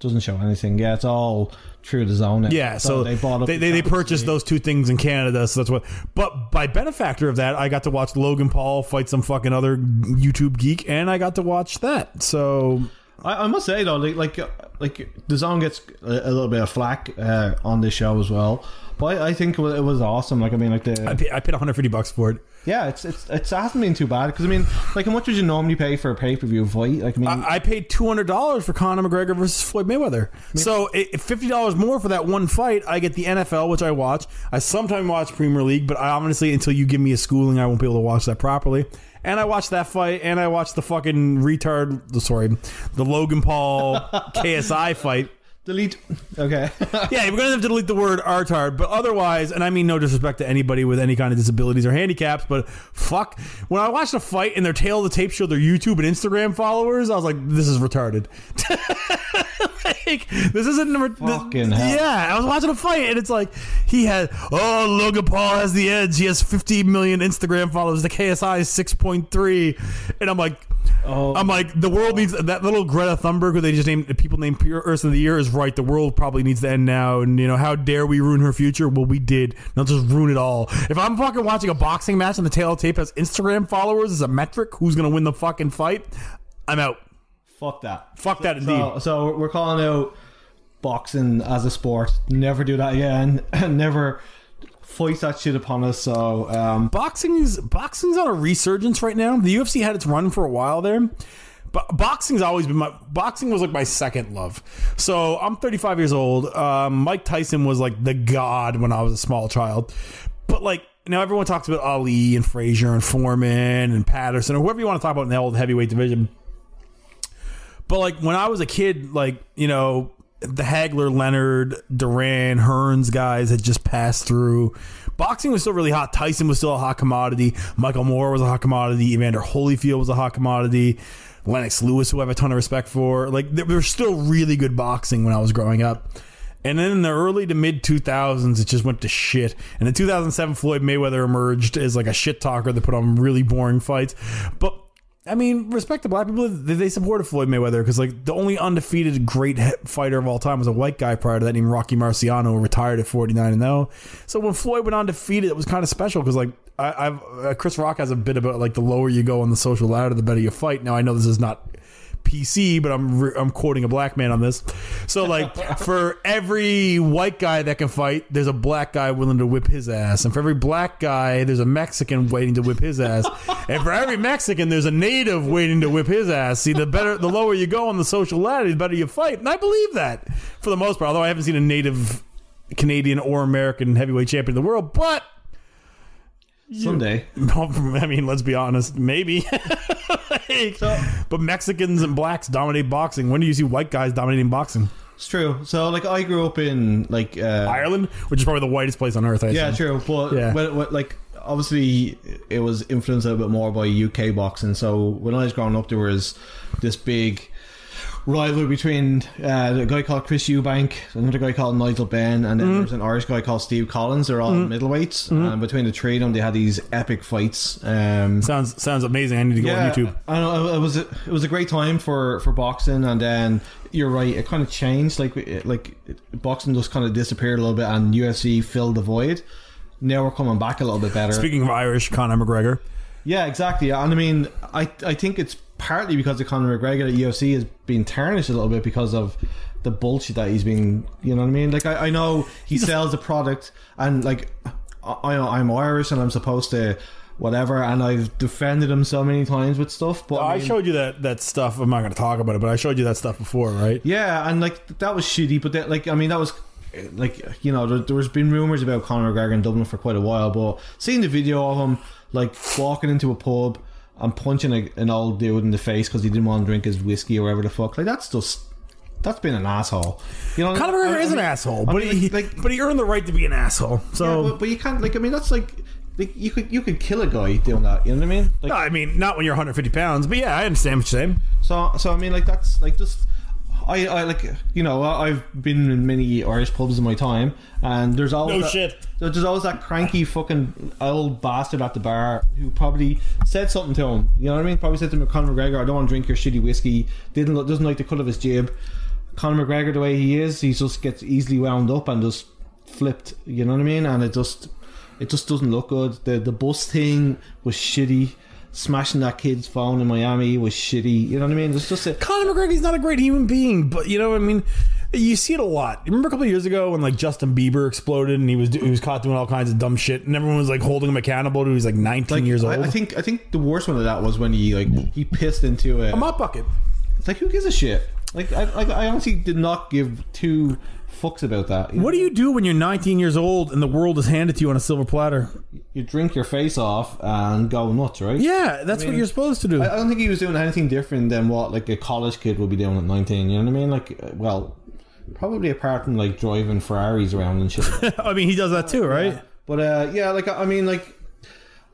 Doesn't show anything. Yeah, it's all through DAZN. Yeah, so, they bought up. they, the they, they purchased those two things in Canada, so that's what. But by benefactor of that, I got to watch Logan Paul fight some fucking other YouTube geek, and I got to watch that. So I, I must say though, like like, like the DAZN gets a, a little bit of flack uh, on this show as well. But I, I think it was, it was awesome. Like I mean, like the I paid, I paid 150 bucks for it. yeah, it's it's it's it hasn't been too bad because I mean, like how much would you normally pay for a pay per view fight? Like I mean, I, I paid two hundred dollars for Conor McGregor versus Floyd Mayweather. So i- fifty dollars more for that one fight. I get the NFL, which I watch. I sometimes watch Premier League, but I honestly, until you give me a schooling, I won't be able to watch that properly. And I watched that fight, and I watched the fucking retard. the- Sorry, the Logan Paul KSI fight. delete. Okay. Yeah, we're gonna have to delete the word artard, but otherwise, and I mean no disrespect to anybody with any kind of disabilities or handicaps, but fuck, when I watched a fight and their tail of the tape showed their YouTube and Instagram followers, I was like, this is retarded. like, this isn't number. Fucking hell. Yeah, I was watching a fight and it's like he had oh Logan Paul has the edge. He has 50 million Instagram followers. The KSI is 6.3, and I'm like. Oh. I'm like the world needs that little Greta Thunberg who they just named people named Pure Earth of the Year is right. The world probably needs to end now, and you know how dare we ruin her future? Well, we did. Now just ruin it all. If I'm fucking watching a boxing match and the tail tape has Instagram followers as a metric, who's gonna win the fucking fight? I'm out. Fuck that. Fuck that indeed. So, so we're calling out boxing as a sport. Never do that again. Never fight that shit upon us. So um, boxing is boxing's on a resurgence right now. The UFC had its run for a while there. But boxing's always been my boxing was like my second love. So I'm 35 years old. Um, Mike Tyson was like the god when I was a small child. But like now everyone talks about Ali and Frazier and Foreman and Patterson or whoever you want to talk about in the old heavyweight division. But like when I was a kid, like you know, the Hagler, Leonard, Duran, Hearns guys had just passed through. Boxing was still really hot. Tyson was still a hot commodity. Michael Moorer was a hot commodity. Evander Holyfield was a hot commodity. Lennox Lewis, who I have a ton of respect for. Like there was still really good boxing when I was growing up. And then in the early to mid 2000s, it just went to shit. And in 2007, Floyd Mayweather emerged as like a shit talker that put on really boring fights. But I mean, respect to black people. They supported Floyd Mayweather because like the only undefeated great fighter of all time was a white guy prior to that named Rocky Marciano, who retired at 49 and 0. So when Floyd went undefeated, it was kind of special because like I, I've uh, Chris Rock has a bit about like the lower you go on the social ladder, the better you fight. Now I know this is not PC, but I'm re- I'm quoting a black man on this. So like for every white guy that can fight, there's a black guy willing to whip his ass, and for every black guy, there's a Mexican waiting to whip his ass, and for every Mexican, there's a native waiting to whip his ass. See, the better, the lower you go on the social ladder, the better you fight, and I believe that for the most part. Although I haven't seen a native Canadian or American heavyweight champion of the world, but. Someday. I mean, let's be honest. Maybe, Like, but Mexicans and blacks dominate boxing. When do you see white guys dominating boxing? It's true. So like I grew up in like uh, Ireland, which is probably the whitest place on earth. I Yeah, assume. true. But Yeah. when, when, like obviously it was influenced a little bit more by UK boxing. So when I was growing up, there was this big rivalry between uh, a guy called Chris Eubank, another guy called Nigel Benn, and then Mm-hmm. there was an Irish guy called Steve Collins. They're all middleweights, and between the three of them, they had these epic fights. Um, Sounds sounds amazing. I need to go on YouTube. I know it was a, it was a great time for for boxing, and then you're right, it kind of changed. Like like boxing just kind of disappeared a little bit, and UFC filled the void. Now we're coming back a little bit better. Speaking of Irish, Conor McGregor. yeah, exactly. And I mean, I I think it's partly because of Conor McGregor that UFC has been tarnished a little bit because of the bullshit that he's been. You know what I mean? Like I, I know he sells a product, and like I I'm Irish and I'm supposed to. Whatever, and I've defended him so many times with stuff, but I mean- showed you that that stuff. I'm not going to talk about it, but I showed you that stuff before, right? Yeah, and like that was shitty, but that, like I mean that was like you know there, there was been rumors about Conor McGregor in Dublin for quite a while, but seeing the video of him like walking into a pub and punching a, an old dude in the face because he didn't want to drink his whiskey or whatever the fuck, like that's just that's been an asshole. You know, Conor McGregor is an asshole, I but mean, he like, but he earned the right to be an asshole. yeah, So but, but you can't like I mean that's like. Like you could you could kill a guy doing that, you know what I mean? Like, No, I mean, not when you're 150 pounds, but yeah, I understand what you're saying. So, so I mean, like that's like just. I, I like you know I've been in many Irish pubs in my time, and there's always No that, shit. There's always that cranky fucking old bastard at the bar who probably said something to him. You know what I mean? Probably said to him, Conor McGregor, "I don't want to drink your shitty whiskey." Didn't look- doesn't like the cut of his jib. Conor McGregor, the way he is, he just gets easily wound up and just flipped. You know what I mean? And it just it just doesn't look good. The the bus thing was shitty. Smashing that kid's phone in Miami was shitty. You know what I mean? It's just a, Conor McGregor's not a great human being, but you know, what I mean, you see it a lot. Remember a couple of years ago when like Justin Bieber exploded and he was he was caught doing all kinds of dumb shit, and everyone was like holding him accountable to he's like 19 like years old. I, I think I think the worst one of that was when he like he pissed into a. a mop bucket. It's like who gives a shit? Like I like I honestly did not give two fucks about that. What do you do when you're 19 years old and the world is handed to you on a silver platter? You drink your face off and go nuts, right? Yeah, that's what you're supposed to do. I, I don't think he was doing anything different than what like a college kid would be doing at 19. You know what I mean? Like, uh, well, probably apart from like driving Ferraris around and shit. I mean, he does that too, right? but uh, yeah, like I mean, like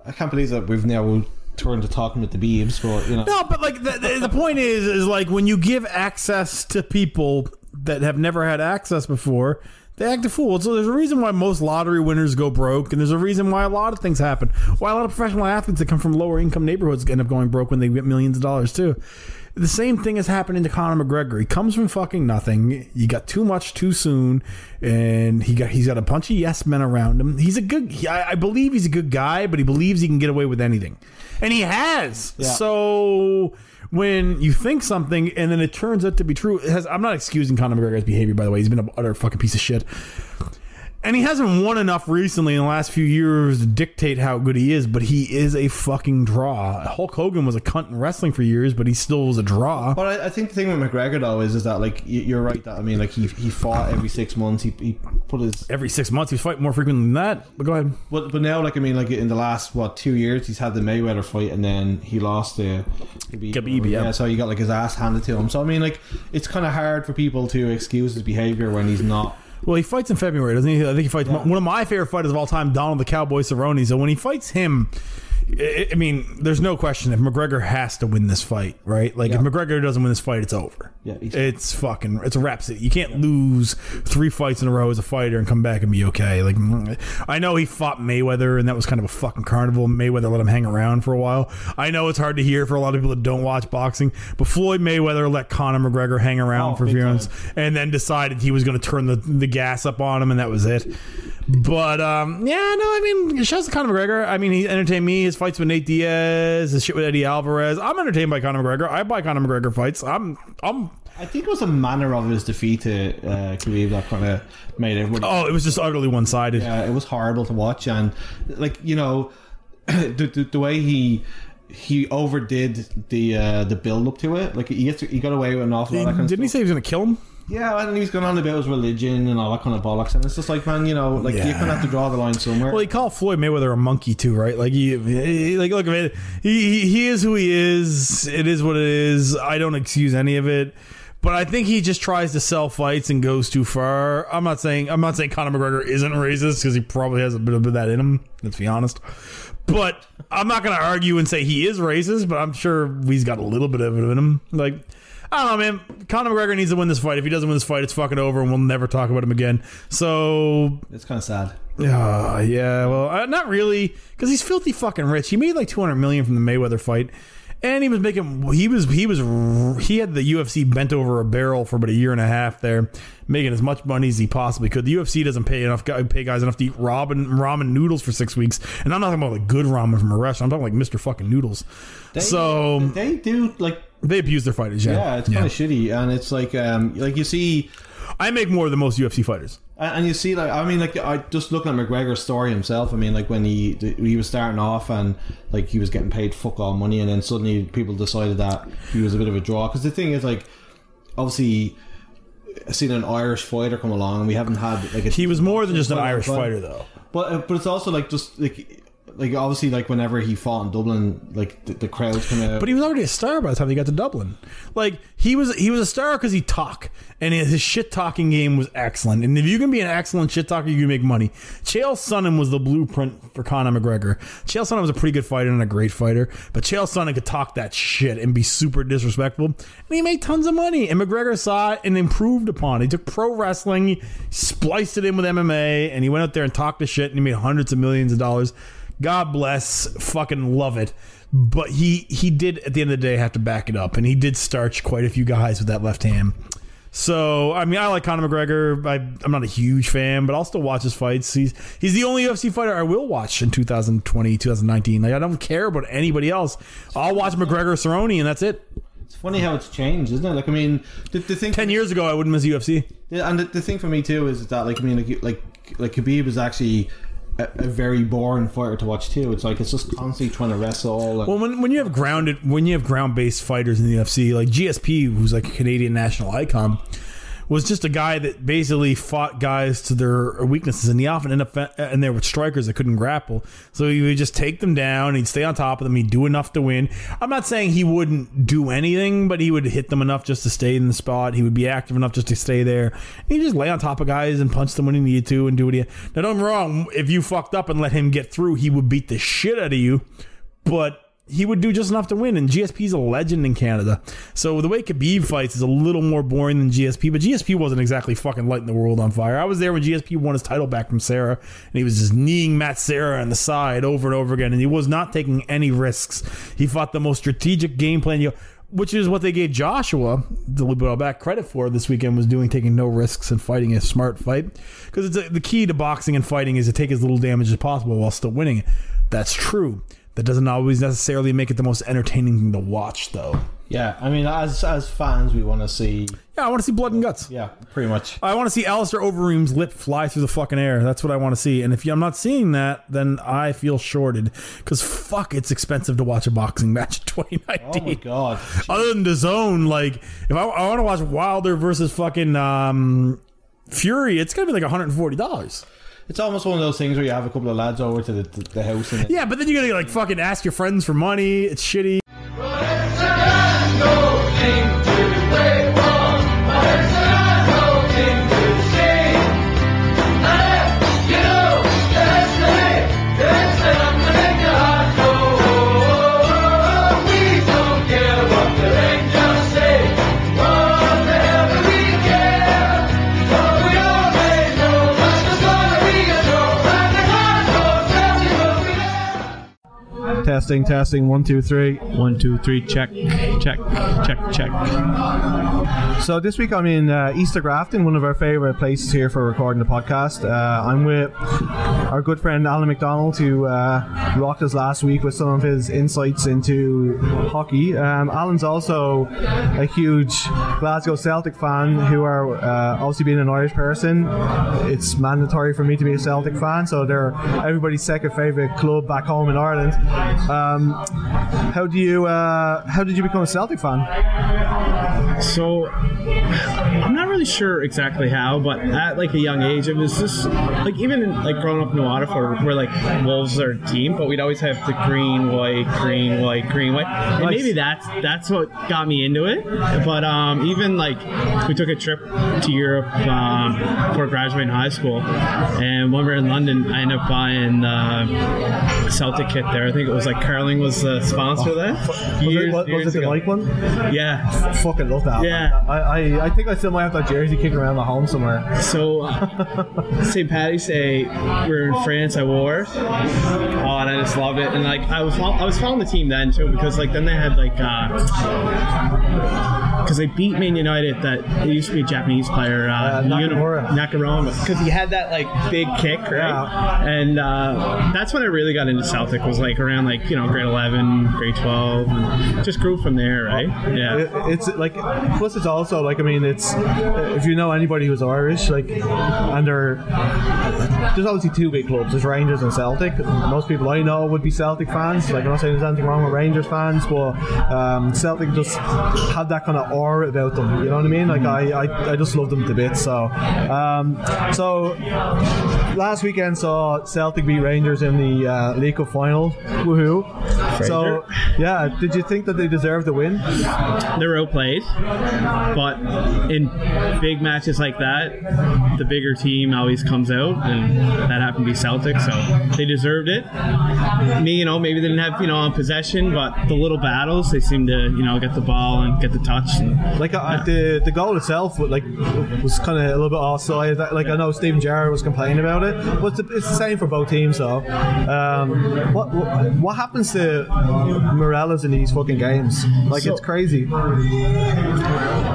I can't believe that we've now turned to talking with the Beebs, but you know. No, but like the, the, the point is, is like when you give access to people that have never had access before, they act a fool. So there's a reason why most lottery winners go broke, and there's a reason why a lot of things happen. Why a lot of professional athletes that come from lower income neighborhoods end up going broke when they get millions of dollars too. The same thing is happening to Conor McGregor. He comes from fucking nothing. He got too much too soon, and he got he's got a bunch of yes men around him. He's a good. He, I, I believe he's a good guy, but he believes he can get away with anything, and he has. So when you think something and then it turns out to be true. Has, I'm not excusing Conor McGregor's behavior, by the way. He's been an utter fucking piece of shit. And he hasn't won enough recently in the last few years to dictate how good he is, but he is a fucking draw. Hulk Hogan was a cunt in wrestling for years, but he still was a draw. But I, I think the thing with McGregor though is is that like you're right that I mean like he he fought every six months. He he put his Every six months, he's fighting more frequently than that. But go ahead. but but now like I mean like in the last what two years he's had the Mayweather fight and then he lost the Khabib, Khabib, yeah. so he got like his ass handed to him. So I mean like it's kind of hard for people to excuse his behavior when he's not. Well, he fights in February, doesn't he? I think he fights one of my favorite fighters of all time, Donald the Cowboy Cerrone. So when he fights him, I I mean, there's no question if McGregor has to win this fight, right? Like if McGregor doesn't win this fight, it's over. Yeah, it's fucking, it's a rhapsody. You can't lose three fights in a row as a fighter and come back and be okay. Like I know he fought Mayweather, and that was kind of a fucking carnival. Mayweather let him hang around for a while. I know it's hard to hear for a lot of people that don't watch boxing, but Floyd Mayweather let Conor McGregor hang around Oh, for a few months and then decided he was going to turn the, the gas up on him, and that was it. But um, yeah, no, I mean, shouts to Conor McGregor. I mean, he entertained me. His fights with Nate Diaz, his shit with Eddie Alvarez. I'm entertained by Conor McGregor. I buy Conor McGregor fights. I'm, I'm. I think it was a manner of his defeat to uh, Khabib that kind of made everybody. Oh, it was just utterly one sided. Yeah, it was horrible to watch, and like you know, the, the, the way he he overdid the uh, the build up to it. Like he gets, he got away with an awful lot. Of that kind of Didn't he stuff. say he was going to kill him? Yeah, and he was going on about his religion and all that kind of bollocks, and it's just like, man, you know, like you Yeah. kind of have to draw the line somewhere. Well, he called Floyd Mayweather a monkey too, right? Like he, he like look, man, he, he he is who he is. It is what it is. I don't excuse any of it. But I think he just tries to sell fights and goes too far. I'm not saying I'm not saying Conor McGregor isn't racist because he probably has a bit of that in him. Let's be honest. But I'm not going to argue and say he is racist. But I'm sure he's got a little bit of it in him. Like I don't know, man. Conor McGregor needs to win this fight. If he doesn't win this fight, it's fucking over, and we'll never talk about him again. So it's kind of sad. uh, yeah, well, uh, not really, because he's filthy fucking rich. He made like two hundred million from the Mayweather fight, and he was making he was he was he had the UFC bent over a barrel for about a year and a half there, making as much money as he possibly could. The UFC doesn't pay enough pay guys enough to eat ramen ramen noodles for six weeks, and I'm not talking about like good ramen from a restaurant. I'm talking like Mister fucking noodles. They, so they do like they abuse their fighters. Yeah, yeah, it's kind of shitty, and it's like um like you see. I make more than most UFC fighters. And and you see, like, I mean, like, I just looking at McGregor's story himself. I mean, like, when he he was starting off and like he was getting paid fuck all money, and then suddenly people decided that he was a bit of a draw. Because the thing is, like, obviously, seeing an Irish fighter come along, and we haven't had like a He was more than just an Irish well, fighter, though. But but it's also like just like like obviously like whenever he fought in Dublin, like the, the crowds kind of. But he was already a star by the time he got to Dublin. Like he was, he was a star because he talk, and his, his shit talking game was excellent. And if you can be an excellent shit talker, you can make money. Chael Sonnen was the blueprint for Conor McGregor. Chael Sonnen was a pretty good fighter and a great fighter, but Chael Sonnen could talk that shit and be super disrespectful, and he made tons of money. And McGregor saw it and improved upon it. He took pro wrestling, spliced it in with MMA, and he went out there and talked the shit, and he made hundreds of millions of dollars. God bless, fucking love it. But he he did at the end of the day have to back it up, and he did starch quite a few guys with that left hand. So I mean, I like Conor McGregor. I, I'm not a huge fan, but I'll still watch his fights. He's he's the only UFC fighter I will watch in 2020, 2019. Like I don't care about anybody else. I'll watch McGregor, Cerrone, and that's it. it's funny how it's changed, isn't it? Like I mean, the, the thing Ten years ago, I wouldn't miss UFC. Yeah, and the, the thing for me too is that like I mean like like like Khabib is actually a, a very boring fighter to watch too. It's like it's just constantly trying to wrestle. Well, when, when you have grounded, when you have ground based fighters in the UFC, like GSP, who's like a Canadian national icon, was just a guy that basically fought guys to their weaknesses, and he often ended up uh, in there with strikers that couldn't grapple. So he would just take them down. He'd stay on top of them. He'd do enough to win. I'm not saying he wouldn't do anything, but he would hit them enough just to stay in the spot. He would be active enough just to stay there. He'd just lay on top of guys and punch them when he needed to, and do what he. Now, don't get me wrong. If you fucked up and let him get through, he would beat the shit out of you but he would do just enough to win. And GSP's a legend in Canada. So the way Khabib fights is a little more boring than GSP, but GSP wasn't exactly fucking lighting the world on fire. I was there when GSP won his title back from Serra, and he was just kneeing Matt Serra on the side over and over again, and he was not taking any risks. He fought the most strategic game plan. You which is what they gave Joshua the little bit back credit for this weekend was doing taking no risks and fighting a smart fight because it's a, the key to boxing and fighting is to take as little damage as possible while still winning. That's true. That doesn't always necessarily make it the most entertaining thing to watch, though. Yeah, I mean, as as fans, we want to see. Yeah, I want to see blood and guts. Yeah, pretty much. I want to see Alistair Overeem's lip fly through the fucking air. That's what I want to see. And if I'm not seeing that, then I feel shorted. Because fuck, it's expensive to watch a boxing match in Oh my 2019. god. Other than the DAZN, like if I, I want to watch Wilder versus fucking um, Fury, it's gonna be like 140 dollars. It's almost one of those things where you have a couple of lads over to the, the, house and Yeah, but then you gotta like fucking ask your friends for money. It's shitty. Testing, testing, one, two, three. One, two, three, check, check, check, check. So this week I'm in uh, Easter Grafton, one of our favourite places here for recording the podcast. Uh, I'm with our good friend Alan McDonald, who uh, rocked us last week with some of his insights into hockey. Um, Alan's also a huge Glasgow Celtic fan, who are uh, obviously being an Irish person. It's mandatory for me to be a Celtic fan, so they're everybody's second favourite club back home in Ireland. Um, how do you? Uh, how did you become Celtic fan? So I'm not really sure exactly how, but at like a young age, it was just like even in, like growing up in Waterford, where like Wolves are a team, but we'd always have the green, white, green, white, green, white, and Nice. maybe that's that's what got me into it. But um, even like we took a trip to Europe um, before graduating high school, and when we were in London, I ended up buying uh, a Celtic kit there. I think it was like Carling was the sponsor there. Was Years- it, was it one? Yeah. Fucking love that. Yeah. I, I, I think I still might have that jersey kicking around at home somewhere. So, uh, St. Patty's Day, we were in France. I wore it. Oh, and I just loved it. And like, I was, I was following the team then too because like then they had like, because they beat Man United. That it used to be a Japanese player, uh, Uh, Nakamura. Nakamura, because he had that like big kick, right? Yeah. And uh, that's when I really got into Celtic. Was like around like you know grade eleven, grade twelve, and just grew from there, right? Yeah. It, it's like, plus it's also like, I mean, it's if you know anybody who's Irish, like, they're there's obviously two big clubs. There's Rangers and Celtic. Most people I know would be Celtic fans. Like I'm not saying there's anything wrong with Rangers fans, but um, Celtic just have that kind of aura about them. You know what I mean? Like I, I, I just love them to bits. So, um, so last weekend saw Celtic beat Rangers in the uh, League Cup final. Woohoo! So yeah, did you think that they deserved the win? They're were outplayed, but in big matches like that, the bigger team always comes out, and that happened to be Celtic, so they deserved it. Me, you know, maybe they didn't have you know on possession, but the little battles, they seemed to you know get the ball and get the touch. And, Like uh, the the goal itself, was, like was kind of a little bit offside. Like I know Steven Gerrard was complaining about it, but it's the, it's the same for both teams. though. um, what, what what happens to Morelos in these fucking games? Like So- it's crazy.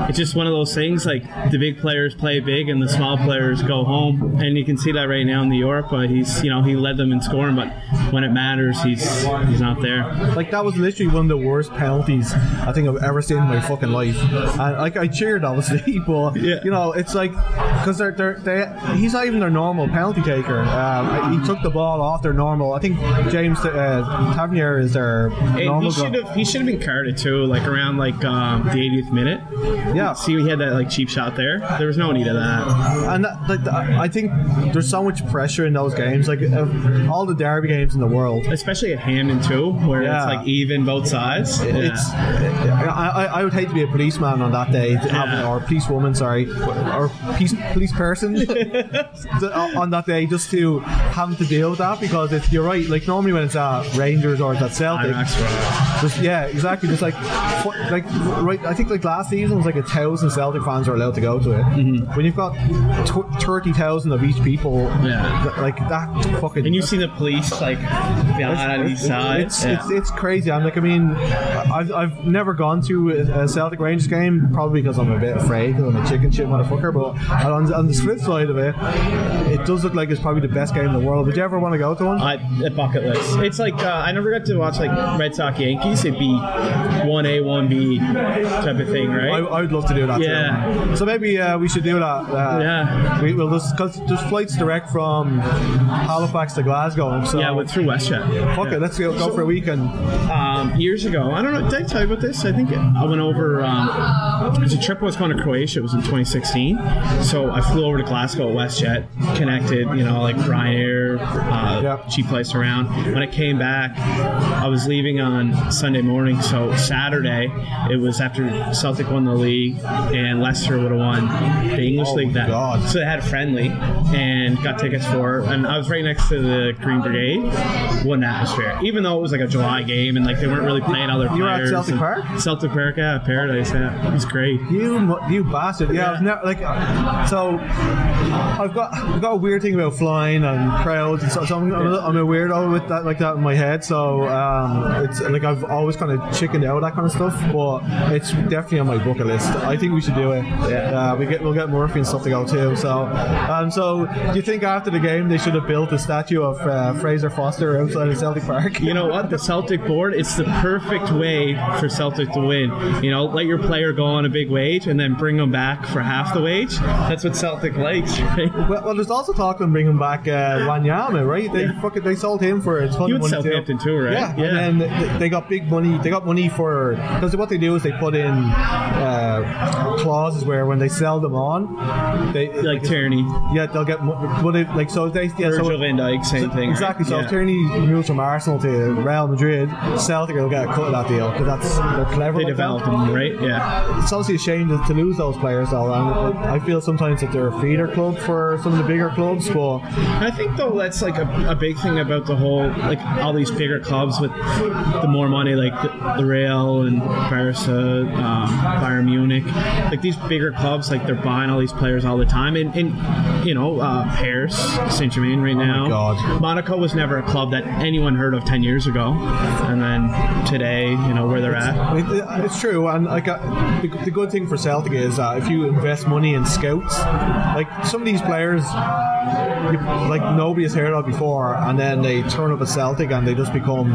it's just one of those things like the big players play big and the small players go home and you can see that right now in the Europe but he's you know he led them in scoring but when it matters he's he's not there Like that was literally one of the worst penalties I think I've ever seen in my fucking life. And like I cheered obviously, but Yeah. you know it's like because they're, they're they he's not even their normal penalty taker. Um, he took the ball off their normal. I think James uh, Tavernier is their Normal. he should have he should have been carded too, like around like um, the 80th minute. Yeah. See, we had that like cheap shot there. There was no need of that. And that, like, I think there's so much pressure in those games. Like all the derby games in the world, Especially at Hampden too, where Yeah. it's like even both sides. it's. I, I, I would hate to be a policeman on that day, to have- Yeah. or policewoman, sorry, or police police person on that day, just to having to deal with that because it's, you're right. Like normally when it's at Rangers or it's at Celtic, Right. just yeah, exactly. Just like like right. I think like last season was like a thousand Celtic fans are allowed to go to it. When you've got tw- thirty thousand of each people, Yeah. th- like that fucking. And you see the police like behind each side. It's, Yeah. it's, it's crazy. I'm like, I mean, I've, I've never gone to a, a Celtic Rangers game, probably because I'm a bit afraid because I'm a chicken shit motherfucker. But on, on the flip side of it, it does look like it's probably the best game in the world. Would you ever want to go to one? I, a bucket list. It's like uh, I never got to watch like Red Sox Yankees. It'd be one A, one B type of thing, right? I would love to do that. Yeah. Too. So maybe uh, we should do that. Uh, Yeah. We will just because there's flights direct from Halifax to Glasgow. So yeah, with through WestJet. fuck it, let's go, go for a weekend. um, years ago. I don't know. Did I tell you about this? I think I went over. Um, it was a trip I was going to Croatia. It was in 2016. So I flew over to Glasgow at WestJet, connected. You know, like Ryanair, uh, Yeah. cheap flights around. When I came back, I was leaving on Sunday morning. So Saturday, it was after Celtic won the league and Leicester would have won the English Oh league. That God. so they had a friendly and got tickets for. And I was right next to the Green Brigade. What an atmosphere! Even though it was like a July game and like they weren't really playing other You were at. Celtic Park? Celtic Park, yeah, Paradise, yeah, it was great. You, you bastard! Yeah, Yeah. never like. uh, So, I've got I've got a weird thing about flying and crowds, and so, so I'm, I'm, a, I'm a weirdo with that like that in my head. So, um, it's like I've always kind of chickened out that kind of stuff, but it's definitely on my bucket list. I think we should do it. Yeah, uh, we get we'll get Murphy and stuff to go too. So, um, so do you think after the game they should have built a statue of uh, Fraser Forster outside of Celtic Park? You know what? The Celtic board, it's the perfect way for Celtic to win. You know, let your player go on a big wage and then bring them back for half the wage. That's what Celtic likes, right? Well, well, there's also talk of bringing back uh, Wanyama, right? They fucking they sold him for a ton He of money Southampton too, right? Yeah, Yeah. and then they got big money. They got money for because what they do is they put in uh, clauses where when they sell them on, they Like Tierney, yeah they'll get what they like so they yeah Virgil so. van Dijk, same thing. right? Exactly. So Yeah. if Tierney moves from Arsenal to Real Madrid, Celtic will get a cut of that deal because that's they're clever. They like that. developed him, right? Yeah. It's obviously a shame to, to lose those players, though. And I feel sometimes that they're a feeder club for some of the bigger clubs, but I think though that's like a, a big thing about the whole like all these bigger clubs with the more money like the, the Real and Barca, um, Bayern Munich, like these bigger clubs like they're buying all these players all the time and, and you know uh, Paris, Saint Germain right now. God. Monaco was never a club that anyone heard of ten years ago, and then today you know where they're at. It- it's true, and like uh, the, the good thing for Celtic is that if you invest money in scouts, like some of these players, you, like nobody has heard of before, and then they turn up at Celtic and they just become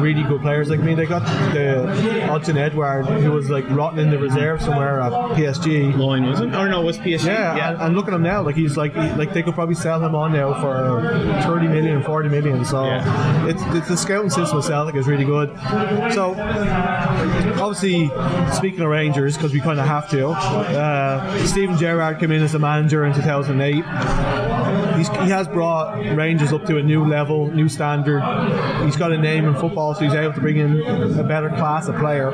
really good players. Like me. they got the Odsonne Edouard, who was like rotting in the reserve somewhere at PSG. Lyon was it? Or no, it was PSG. Yeah, And, and look at him now. Like he's like he, like they could probably sell him on now for 30 million, 40 million. So Yeah. it's, it's the scouting system of Celtic is really good. So obviously, speaking of Rangers, because we kind of have to, uh, Steven Gerrard came in as the manager in 2008. He's, he has brought Rangers up to a new level, new standard. He's got a name in football, so he's able to bring in a better class of player.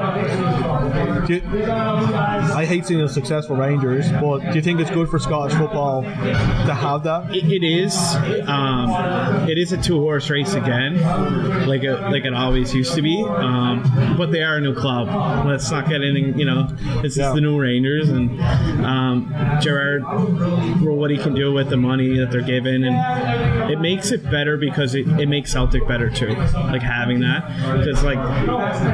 You- I hate seeing a successful Rangers, but do you think it's good for Scottish football to have that? It, it is. Um, it is a two horse race again, like it, like it always used to be. Um, but they are a new club. Let's not get anything. You know, this Yeah. is the new Rangers, and um, Gerrard, well, what he can do with the money that they're and it makes it better because it, it makes Celtic better too. Like having that, because like,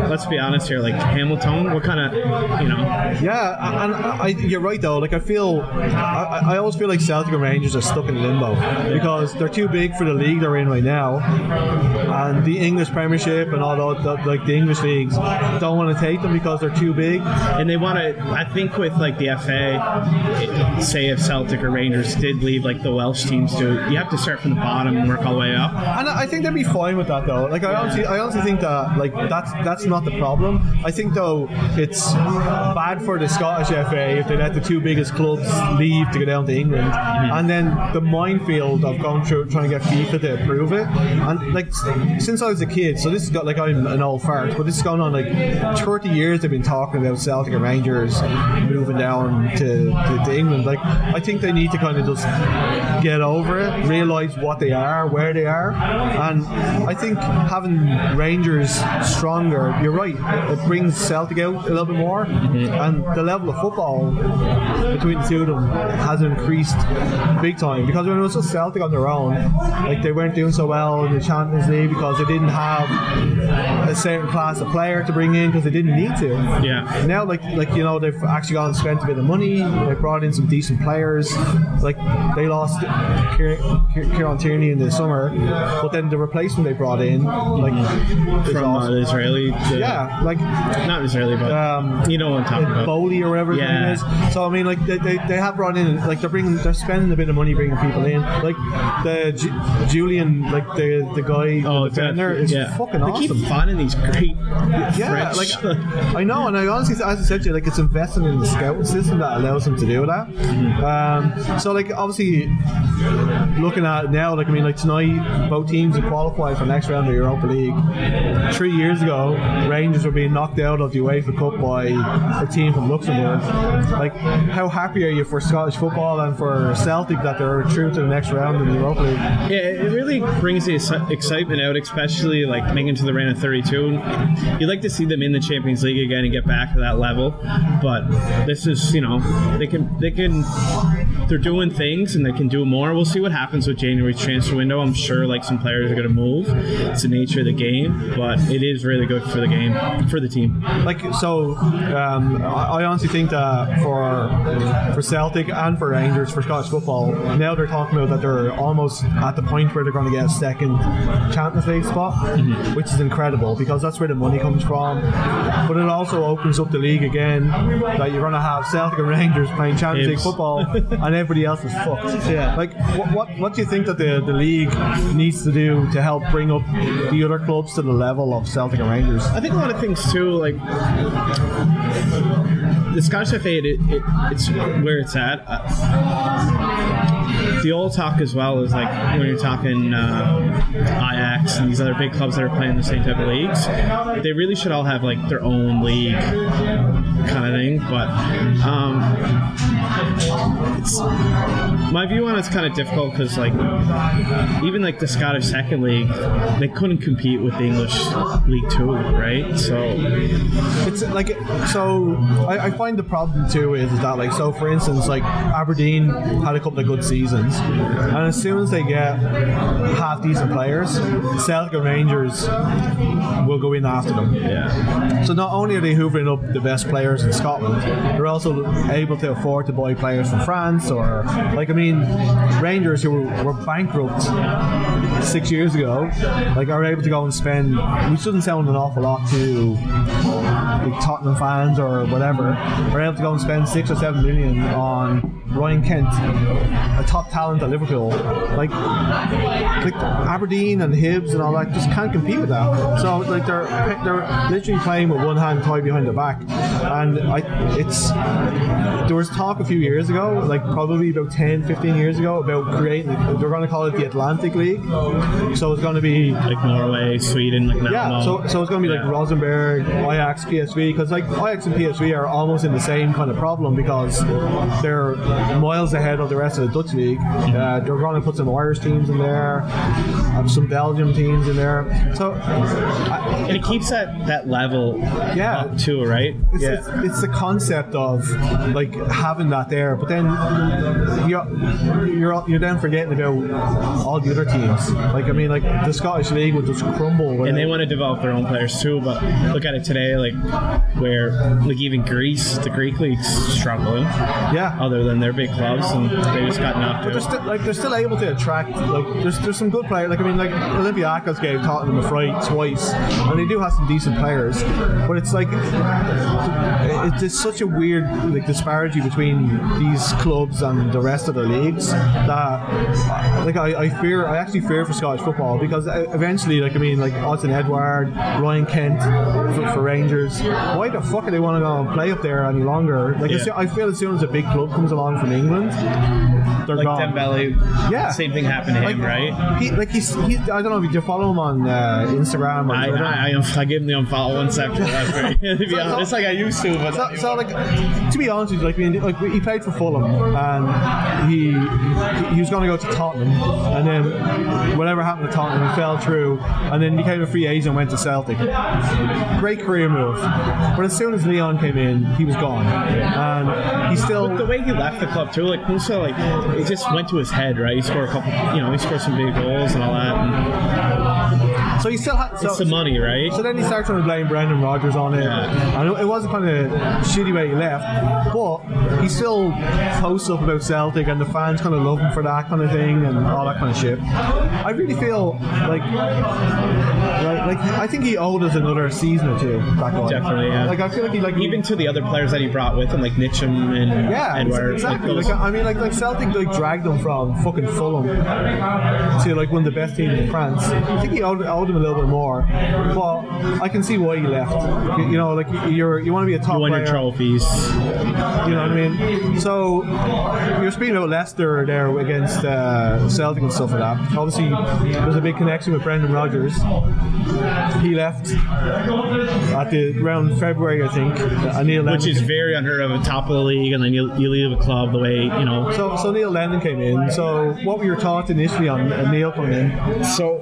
let's be honest here, like Hamilton, what kind of, you know, Yeah, and I, you're right though. Like I feel, I, I always feel like Celtic and Rangers are stuck in limbo because they're too big for the league they're in right now, and the English Premiership and all that, that like the English leagues don't want to take them because they're too big. and they want to. I think with like the FA, say if Celtic or Rangers did leave like the Welsh teams you have to start from the bottom and work all the way up. And I think they'd be fine with that though. Like I honestly, I honestly think that like that's that's not the problem. I think though it's bad for the Scottish FA if they let the two biggest clubs leave to go down to England, mm-hmm. and then the minefield of going through trying to get FIFA to approve it. And like since I was a kid, so this has got like I'm an old fart, but this has gone on like 30 years. They've been talking about Celtic and Rangers moving down to, to, to England. Like I think they need to kind of just get over it, realize what they are, where they are, and I think having Rangers stronger, you're right, it brings Celtic out a little bit more, mm-hmm. and the level level of football between the two of them has increased big time because when it was just Celtic on their own, like they weren't doing so well in the Champions League because they didn't have a certain class of player to bring in because they didn't need to. Yeah. Now, like like you know, they've actually gone and spent a bit of money. They brought in some decent players. Like they lost Kieran, Tierney in the summer, but then the replacement they brought in, like is From uh, awesome. Israeli. The, yeah, like Not Israeli, but um, you know what I'm talking about. Bowley or whatever Yeah. is. So I mean, like they, they, they have brought in like they're bringing they're spending a bit of money bringing people in. Like the Ju- Jullien, like the the guy, Oh, the defender, is yeah. fucking They awesome. keep finding these great Yeah, French. like I know, and I honestly, as I said to you, like it's investing in the scouting system that allows them to do that. Um, so, like, obviously, looking at it now, like I mean, like tonight, both teams have qualified for the next round of the Europa League. Three years ago, Rangers were being knocked out of the UEFA Cup by a team from Luxembourg. Like, how happy are you for Scottish football and for Celtic that they're through to the next round in the Europa League? Yeah, it really brings the excitement out, especially like making it to the round of 32. You'd like to see them in the Champions League again and get back to that level, but this is, you know, they can they can they're doing things and they can do more. We'll see what happens with January's transfer window. I'm sure like some players are going to move. It's the nature of the game, but it is really good for the game for the team. like so um, I I honestly think that for for Celtic and for Rangers for Scottish football now they're talking about that they're almost at the point where they're going to get a second Champions League spot which is incredible because that's where the money comes from but it also opens up the league again that you're going to have Celtic and Rangers playing Champions League football and everybody else is fucked Yeah. like what, what, what do you think that the, the league needs to do to help bring up the other clubs to the level of Celtic and Rangers I think a lot of things too, like the Scottish FA, it, it, it's where it's at. Uh, the old talk as well is like when you're talking uh, Ajax and these other big clubs that are playing the same type of leagues, they really should all have like their own league kind of thing. But um, it's my view on it's kind of difficult because like even like the Scottish second league, they couldn't compete with the English League Two, right? So It's like so. I, I find the problem too is that like so. For instance, like Aberdeen had a couple of good seasons, and as soon as they get half decent players, Celtic and Rangers will go in after them. yeah, So not only are they hoovering up the best players in Scotland, they're also able to afford to buy players from France or like I mean, Rangers who were, were bankrupt six years ago, like are able to go and spend, which doesn't sound an awful lot to like Tottenham fans or whatever, are able to go and spend six or seven million on Ryan Kent, a top talent at Liverpool. Like, like Aberdeen and Hibs and all that just can't compete with that. So like they're they're literally playing with one hand tied behind their back, and I it's there was talk a few years ago, like probably about 10, 15 years ago, about creating. They're going to call it the Atlantic League. So it's going to be like Norway, Sweden, like yeah, so, so it's going to be like Yeah. Rosenborg, Ajax, PSV, because like Ajax and PSV are almost in the same kind of problem because they're miles ahead of the rest of the Dutch league. Uh, they're going to put some Irish teams in there, some Belgium teams in there. So I, and it keeps that that level Yeah. up too, right? it's, it's, it's the concept of like having that there, but then you're you're, you're then forgetting about all the other teams. Like I mean, like the Scottish league would just crumble. and they want to develop their own players too. But look at it today, like where like even Greece, the Greek league's struggling. yeah, Other than their big clubs, and they just got knocked They're out. still like they're still able to attract like there's there's some good players like I mean like Olympiacos gave Tottenham a fright twice and they do have some decent players but it's like it's just such a weird like disparity between these clubs and the rest of the leagues that like I, I fear I actually fear for Scottish football because eventually like I mean like Odsonne Edouard Ryan Kent for, for Rangers why the fuck are they want to go and play up there any longer like Yeah. I feel as soon as a big club comes along from England they're like gone. Dembele, Yeah. same thing happened to him, right? He like he's, he, I don't know if you follow him on uh, Instagram or I. I, I, I gave him the unfollow once after that. to be honest, like I used to, but So, so like, to be honest with you, like, like he played for Fulham and he he was going to go to Tottenham, and then whatever happened to Tottenham, fell through, and then became a free agent and went to Celtic. Great career move, but as soon as Lyon came in, he was gone, and he still. the way he left the club too, like Moussa, like it just went to his head, right? He scored a couple, you know, he scored some big goals and all that. And So he still had. So, it's the money, right? So then he started trying to blame Brendan Rodgers on it. Yeah. Know it was a kind of shitty way he left, but he still posts up about Celtic and the fans kind of love him for that kind of thing and all that kind of shit. I really feel like, like, like I think he owed us another season or two back on. Definitely, yeah. Like I feel like he like Even to the other players that he brought with him, like Ntcham and yeah, Edouard, exactly. Like Like, I mean, like like Celtic like dragged them from fucking Fulham to like one of the best teams in France. I think he owed, owed him a little bit more, but I can see why he left. You, you know, like you're you want to be a top you won player. your trophies. You know what I mean? So you're speaking about Leicester there against uh, Celtic and stuff like that. Obviously, there's a big connection with Brendan Rodgers. He left at the around February, I think. Uh, Neil Which is very unheard of at top of the league, and then you, you leave a club the way you know. So, so Neil Lennon came in. So, what were your thoughts initially on uh, Neil coming in? So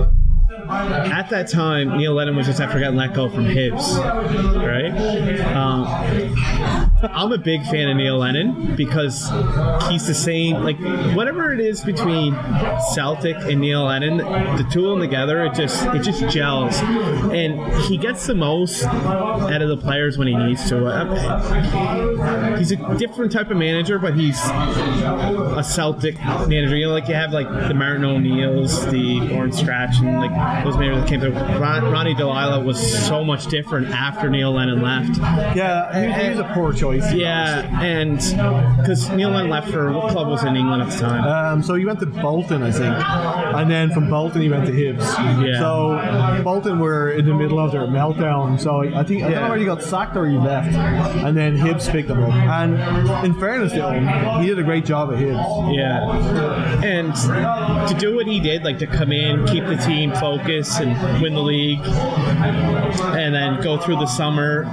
at that time, Neil Lennon was just after getting let go from Hibs, right? Um, I'm a big fan of Neil Lennon because he's the same. Like whatever it is between Celtic and Neil Lennon, the two of them together, it just it just gels, and he gets the most out of the players when he needs to. Uh, He's a different type of manager, but he's a Celtic manager. You know, like you have like the Martin O'Neills, the Gordon Strachan, and like those managers that came through. Ron, Ronny Deila was so much different after Neil Lennon left. Yeah, he was a poor choice. Yeah, and because Neil Lennon left for what club was in England at the time? Um, so he went to Bolton, I think, and then from Bolton he went to Hibs. Yeah. So Bolton were in the middle of their meltdown. So I think I don't know whether he got sacked or he left, and then Hibs picked him up. And in fairness to him, he did a great job at Hibs. Yeah, and to do what he did, like to come in, keep the team focused, and win the league, and then go through the summer.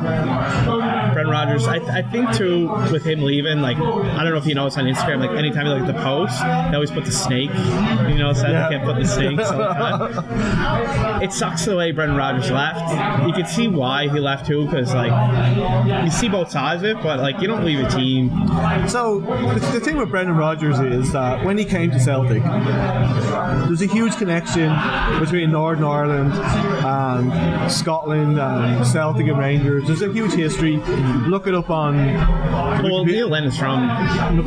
Brendan Rodgers, I, I think too, with him leaving, like I don't know if you notice on Instagram, like anytime you look at the post, they always put the snake. You know, so Yeah. they can't put the the. It sucks the way Brendan Rodgers left. You can see why he left too, because like you see both sides of it, but like you don't leave a team So the, the thing with Brendan Rodgers is that when he came to Celtic, there's a huge connection between Northern Ireland and Scotland and Celtic and Rangers. There's a huge history. Look it up on Well, Neil Lennon's from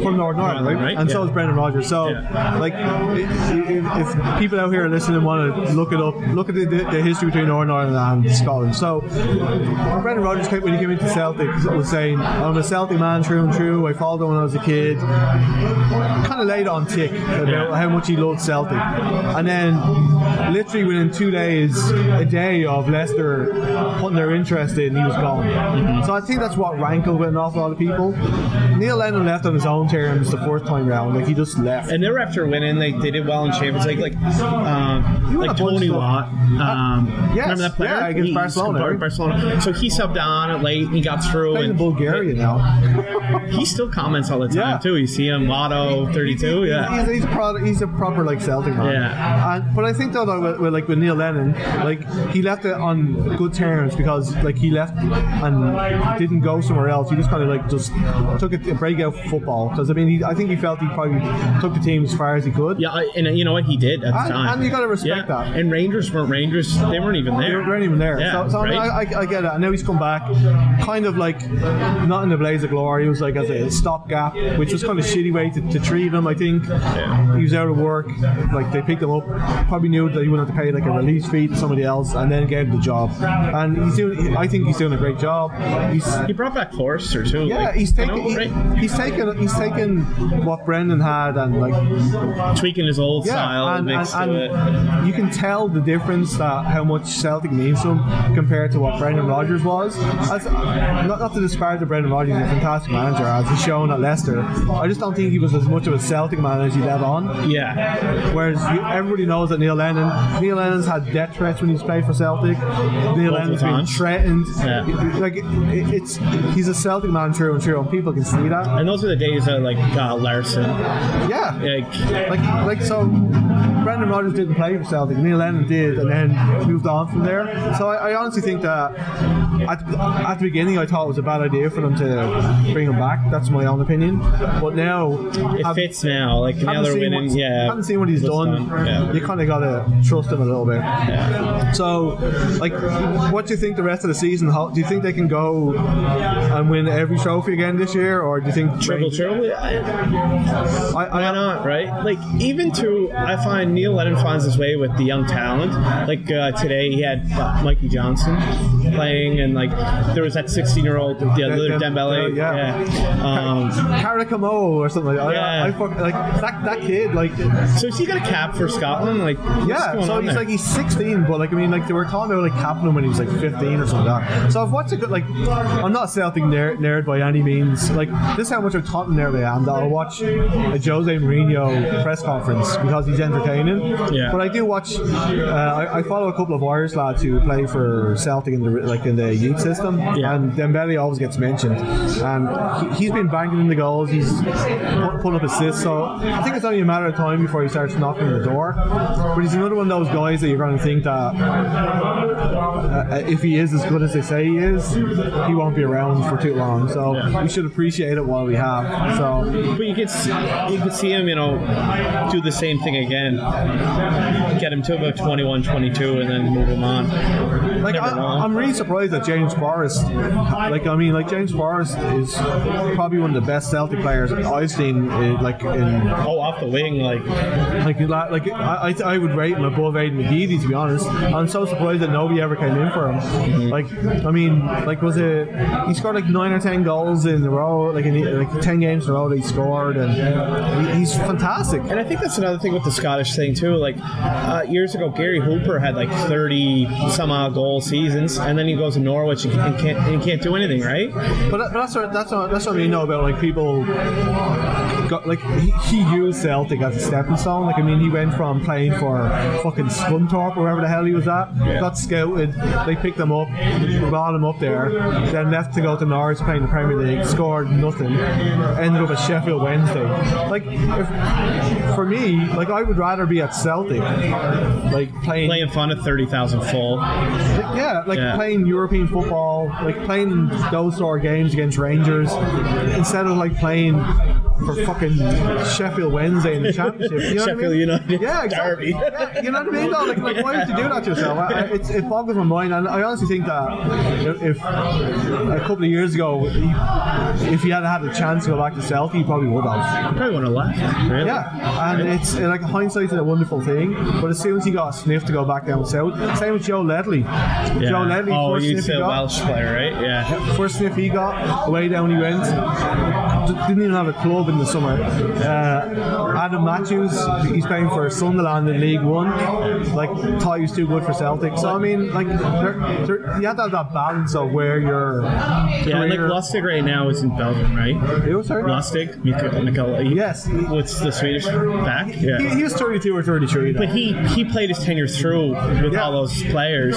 from Northern Ireland, right? Right, And so is Brendan Rodgers. So, Yeah. like, if, if people out here are listening and want to look it up, look at the, the, the history between Northern Ireland and Scotland. So, Brendan Rodgers, came- when he came into Celtic, was saying, "I'm a Celtic man, true and true. I followed him when I was a kid." Kind of laid on tick about Yeah. how much he loved Celtic, and then literally within two days, a day of Leicester putting their interest in, he was gone. Mm-hmm. So I think that's what rankled with an awful lot of people. Neil Lennon left on his own terms the fourth time round. Like he just left. and they were after winning. They, they did well in Champions League, like um, like Tony Watt. Um, yes, remember that player? yeah, against He- Barcelona, right? Barcelona. So he subbed on late. and He got through, Playing in and Bulgaria now. he still comments all the time Yeah. too. You see him, Lotto thirty two. Yeah, He's, he's, a pro, he's a proper like Celtic man. Yeah. And, but I think though, with, with, like with Neil Lennon, like he left it on good terms because like he left and didn't go somewhere else. He just kind of like just took a breakout football because I mean he, I think he felt he probably took the team as far as he could. yeah, I- and uh, you know what he did at the And- time. and you gotta respect yeah. that. And Rangers weren't Rangers. They weren't even there. They weren't even there. Yeah, so so right? I, I, I get it. I know he's come back, kind of like not in the blaze of glory. He was like as a stopgap, which was kind of shitty way to, to treat him. I think he was out of work. Like they picked him up, probably knew that he wouldn't have to pay like a release fee to somebody else, and then gave him the job. And he's doing. I think he's doing a great job. He's He brought back Force. Youngster too. Yeah, like, he's you taken know, he- he's taken he's taken what Brendan had and like tweaking his old yeah, style and, and, and to it. you can tell the difference that how much Celtic means to him compared to what Brendan Rodgers was. As, not, not to disparage that Brendan Rodgers is a fantastic manager as he's shown at Leicester. I just don't think he was as much of a Celtic man as he let on. Yeah, Whereas you, everybody knows that Neil Lennon, Neil Lennon's had death threats when he's played for Celtic. Neil Lennon's been threatened. Yeah. Like it, it's he's a Celtic man through and through, and people can see that. and those are the days of like uh, Larsson. Yeah. Like, Like, like so, Brendan Rodgers didn't play for Celtic. Neil Lennon did, and then moved on from there. So I, I honestly think that at, at the beginning, I thought it was a bad idea for them to bring him back. That's my own opinion. But now, it have- fits now. Like now they're winning. what- yeah, haven't seen what he's what's done. Yeah. You kind of gotta trust him a little bit. Yeah. So, like, what do you think the rest of the season? Do you think they can go and win every trophy again this year, or do you think Triple triple. I, I, I, why not, right? Like even to I find Neil Lennon finds his way with the young talent. Like uh, today, he had uh, Mikey Johnston playing, and like there was that 16 year old yeah, Dem- Dembele. yeah. yeah. Um, or something like that. Yeah. I, I fuck, like that, that kid, like so is he got a cap for Scotland? Like yeah. So he's there? like he's 16, but like I mean, like they were talking about like capping him when he was like 15 or something like that. So I've watched a good like I'm not a Celtic nerd, nerd by any means. Like this is how much of a Tottenham nerd I am. That I'll watch a Jose Mourinho press conference because he's entertaining. Yeah. But I do watch. Uh, I, I follow a couple of Irish lads who play for Celtic in the like in the youth system, Yeah. and Dembele always gets mentioned, and he, he's been banging in the goals. He's pulling up assists. So I think it's only a matter of time before he starts knocking on the door. But he's another one of those guys that you're going to think that uh, if he is as good as they say he is, he won't be around for too long. So we should appreciate it while we have. So But you could s- you could see him, you know, do the same thing again. Get him to about 21, 22, and then move him on. Like Never I, I'm really surprised that James Forrest, like I mean, like James Forrest is probably one of the best Celtic players I've seen. uh, Like in oh, off the wing, like like like I, I I would rate him above Aiden McGeady to be honest. I'm so surprised that nobody ever came in for him. Mm-hmm. Like I mean, like was it he scored like nine or ten goals in a row, like in like ten games in a row that he scored, and he, he's fantastic. And I think that's another thing with the Scottish thing too. Like uh, years ago, Gary Hooper had like thirty some odd goal seasons, and then he goes to Norwich and, can't and can't do anything, right? But, but that's what that's what that's what mean though about like people got like he, he used Celtic as a stepping stone. Like I mean he went from playing for fucking Scunthorpe or wherever the hell he was at, got scouted, they picked him up, brought him up there, then left to go to Norwich playing the Premier League, scored nothing, ended up at Sheffield Wednesday. Like if, for me, like I would rather be at Celtic, like playing Playing fun at thirty thousand full. yeah, like Yeah. playing European football, like playing those sort of games against Rangers, instead of like playing for fucking Sheffield Wednesday in the championship. You know Sheffield what I mean? United Yeah, exactly. derby. Yeah, you know what I mean? Though? Like, like, why would you do that to yourself? I, I- it's, it boggles my mind, and I honestly think that if, a couple of years ago, he, if he had had a chance to go back to Celtic, he probably would have. Probably wouldn't have left. Really. Yeah, and it's uh, like hindsight's a wonderful thing. But as soon as he got a sniff to go back down south, same with Joe Ledley. Yeah. Joe Ledley, oh, first sniff he got, Welsh player, right? Yeah. first sniff he got, away down he went. Didn't even have a club in the summer. Uh, Adam Matthews, he's playing for Sunderland in League One. Like, thought he was too good for Celtic. So I mean, like, there, there, you have to have that balance of where your Yeah, like Lustig right now is in Belgium, right? Who, sorry? Lustig, Mikael, he- Yes. what's the Swedish back? He, Yeah. he was 32 or 33. But though. he he played his tenure through with Yeah. all those players,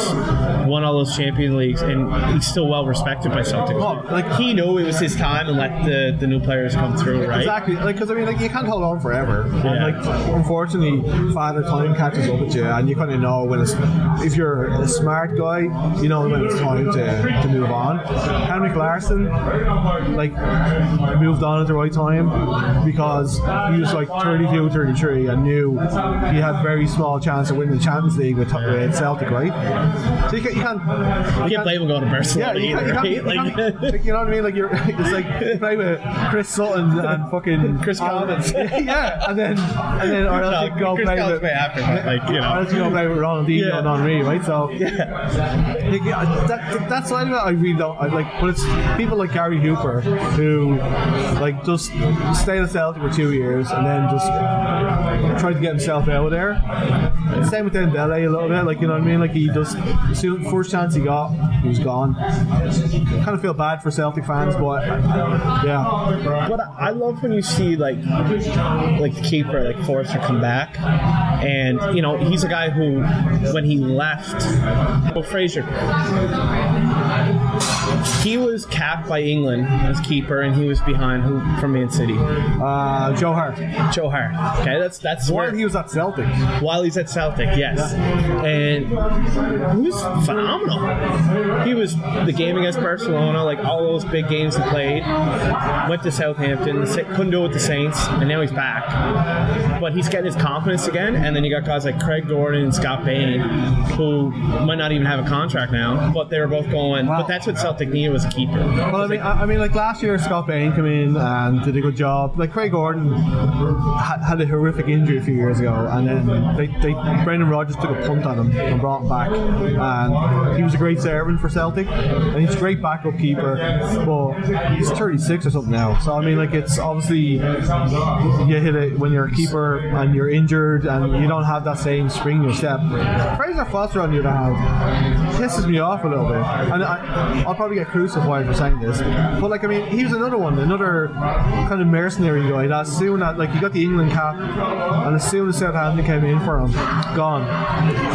won all those champion leagues, and he's still well respected by Celtic. Oh, like- he knew it was his time and let the, the new players come through, right? Exactly, like because I mean, like you can't hold on forever. Yeah. And like, unfortunately, father time catches up with you, and you kind of know when it's if you're a smart guy, you know when it's time to, to move on. Henrik Larsson, like, moved on at the right time because he was like 32, 33, and knew he had very small chance of winning the Champions League with, with Celtic, right? So you, can, you can't. You can't blame him going to Yeah, Barcelona you, can't, either, you, can't, right? you, Like, can't, like, you know what I mean? Like you're, it's like you play with Chris Sutton and then fucking Chris Collins. yeah, and then and then or else No, you can go Chris play Collins with after, but like you know, or know. else you go play with Ronaldinho Yeah. and Henry, right? So yeah, that, that side of it I really don't I like. But it's people like Gary Hooper who like just stayed at Celtic for two years and then just tried to get himself out of there. Same with Dembele a little bit, like you know what I mean. Like he just as soon first chance he got, he was gone. Kind of feel bad for Celtic fans, but yeah, But I love when you see like like the keeper like Forster come back, and you know he's a guy who when he left, well Fraser, he was capped by England as keeper, and he was behind who from Man City, uh, Joe Hart. Joe Hart. Okay, that's that's While where he was at Celtic, while he's at Celtic, yes. And he was phenomenal. He was the game against Barcelona, like all those big games he played. Went to Southampton, couldn't do it with the Saints, and now he's back. But he's getting his confidence again. And then you got guys like Craig Gordon and Scott Bain, who might not even have a contract now, but they were both going. Wow. But that's what Celtic needed was a keeper. Well, I mean, I, I mean, like last year, Scott Bain came in and did a good job. Like Craig Gordon had, had a horrific injury a few years ago, and then they, they Brendan Rodgers took a punt on him and brought him back, and he was a great servant for Celtic, and he's a great backup keeper. But he's 36 or something now, so I mean, like it's obviously you hit it when you're a keeper and you're injured and you don't have that same spring in your step. Fraser Forster, on the other hand, pisses me off a little bit, and I, I'll probably get crucified for saying this, but like I mean, he was another one, another kind of mercenary guy. That as soon as like he got the England cap, and as soon as Southampton came in for him, gone.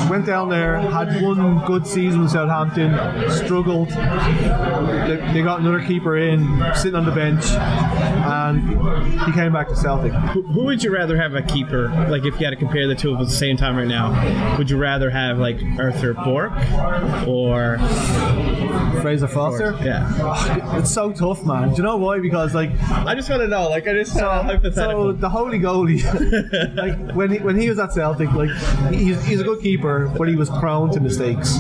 Went down there, had one good season with Southampton, struggled. They, they got another keeper in, sitting on the bench, and he came back to Celtic. Who, who would you rather have a keeper? Like if you had to compare the two of them at the same time right now, would you rather have like Artur Boruc or Fraser Yeah? It's so tough, man. Do you know why? Because like I just want to know. Like I just so, so the holy goalie, like when he, when he was at Celtic, like he's, he's a good keeper, but he was prone to mistakes.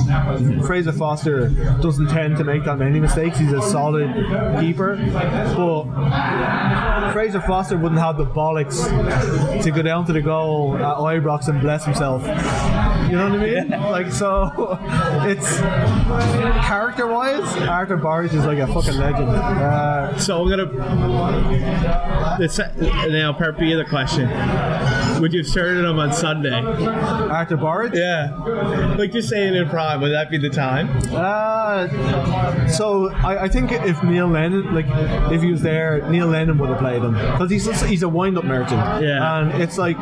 Fraser Forster doesn't tend to make that many mistakes. He's a solid keeper, but Fraser Forster wouldn't have the bollocks to go down to the goal at Ibrox and bless himself. You know what I mean? Like so, it's character-wise, Artur Boruc is like a fucking legend. Uh, So I'm gonna. It's, now, part B of the question: Would you have started him on Sunday? Artur Boruc. Yeah, like just saying in prime. Would that be the time? Uh, so I, I think if Neil Lennon, like if he was there, Neil Lennon would have played him because he's just, he's a wind-up merchant. Yeah. and it's like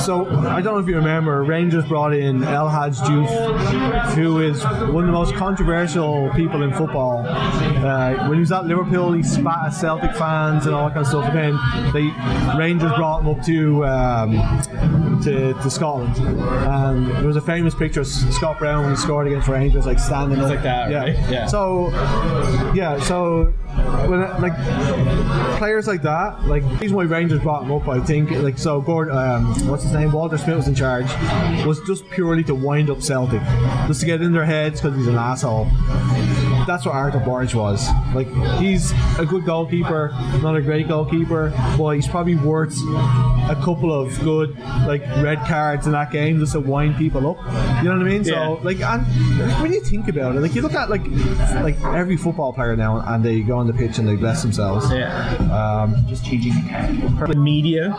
so. I don't know if you remember, Rangers brought in El Hadj Diouf, who is one of the most controversial people in football. Uh, when he was at Liverpool, he spat at Celtic fans and all that kind of stuff. And then Rangers brought him up to um, to, to Scotland, and there was a famous picture of Scott Brown when he scored against Rangers, like standing up like that, Yeah. right? Yeah. So yeah, so when it- like players like that, like the reason why Rangers brought him up, I think, like so Gordon, um, what's his name, Walter Smith was in charge, was just purely to wind up Celtic, just to get in their heads because he's an asshole. That's what Artur Boruc was. Like he's a good goalkeeper, not a great goalkeeper, but he's probably worth a couple of good like red cards in that game just to wind people up. You know what I mean? So like, and when you think about it, like you look at like like every football player now, and they go on the pitch and they bless themselves. Yeah. Um, just changing the The media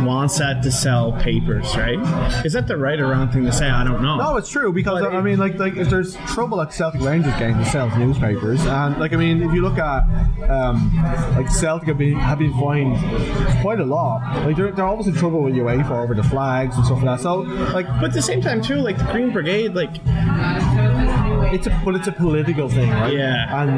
wants that to sell papers, right? Is that the right or wrong thing to say? I don't know. No, it's true because But I mean, like, like if there's trouble at Celtic Rangers games, newspapers, and like I mean, if you look at um, like Celtic have been have been fined quite a lot. Like they're, they're always in trouble with UEFA over the flags and stuff like that. So like But at the same time, too, like the Green Brigade, like it's a but it's a political thing, right? Yeah. And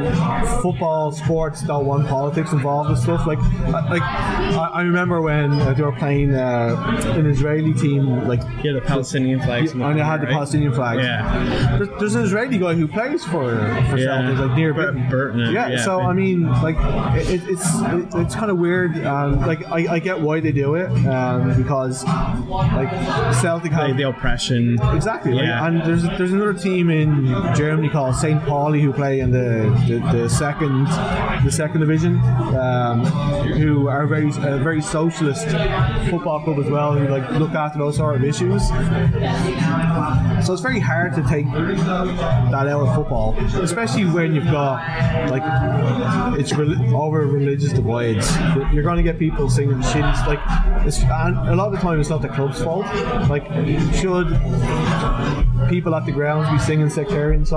football, sports don't want politics involved and stuff. Like, I- like I, I remember when uh, they were playing uh, an Israeli team, like yeah, the Palestinian flags. and they had the right? Palestinian flags. Yeah. There's, there's an Israeli guy who plays for for Yeah. Celtic, like Nir Bur- Burton, Yeah, yeah. so I mean, like, it, it's it, it's kind of weird. Um, like, I, I get why they do it um, because like Celtic have Like the oppression. Exactly. right? Yeah. And there's there's another team in Germany called St. Pauli who play in the, the, the second the second division, um, who are very a very socialist football club as well, who like look after those sort of issues. So it's very hard to take that out of football, especially when you've got like it's rel- over religious divides. You're going to get people singing shitty like, it's, and a lot of the time it's not the club's fault. Like, should people at the grounds be singing sectarian songs?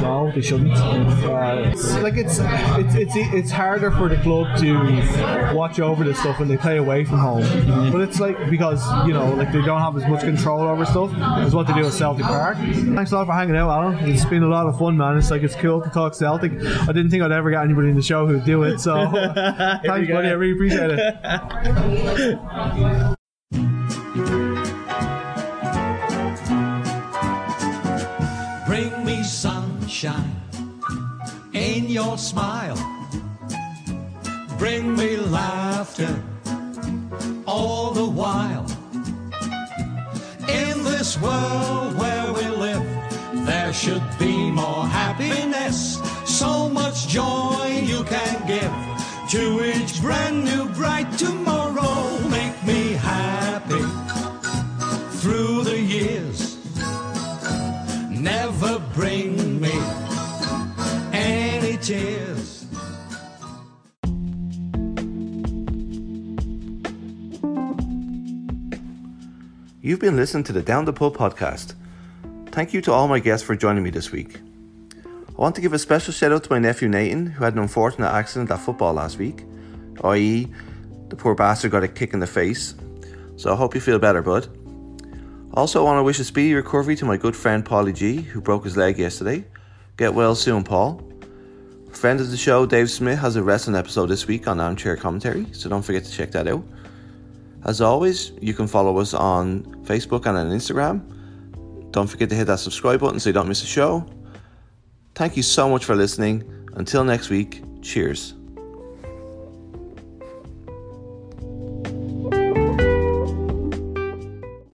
No, they shouldn't. Uh, it's, like it's, it's it's it's harder for the club to watch over this stuff when they play away from home. But it's like because you know like they don't have as much control over stuff as what they do at Celtic Park. Thanks a lot for hanging out, Alan. It's been a lot of fun, man. It's like it's cool to talk Celtic. I didn't think I'd ever get anybody in the show who'd do it. So thanks, buddy. I really appreciate it. sunshine in your smile. Bring me laughter all the while. In this world where we live, there should be more happiness. So much joy you can give to each brand new bright tomorrow. Make me happy through the years never bring me. You've been listening to the Down the Pub podcast. Thank you to all my guests for joining me this week. I want to give a special shout out to my nephew Nathan, who had an unfortunate accident at football last week, i.e., the poor bastard got a kick in the face. So I hope you feel better, bud. Also, I want to wish a speedy recovery to my good friend Paulie G, who broke his leg yesterday. Get well soon, Paul. Friend of the show, Dave Smith, has a wrestling episode this week on Armchair Commentary, so don't forget to check that out. As always, you can follow us on Facebook and on Instagram. Don't forget to hit that subscribe button so you don't miss a show. Thank you so much for listening. Until next week, cheers.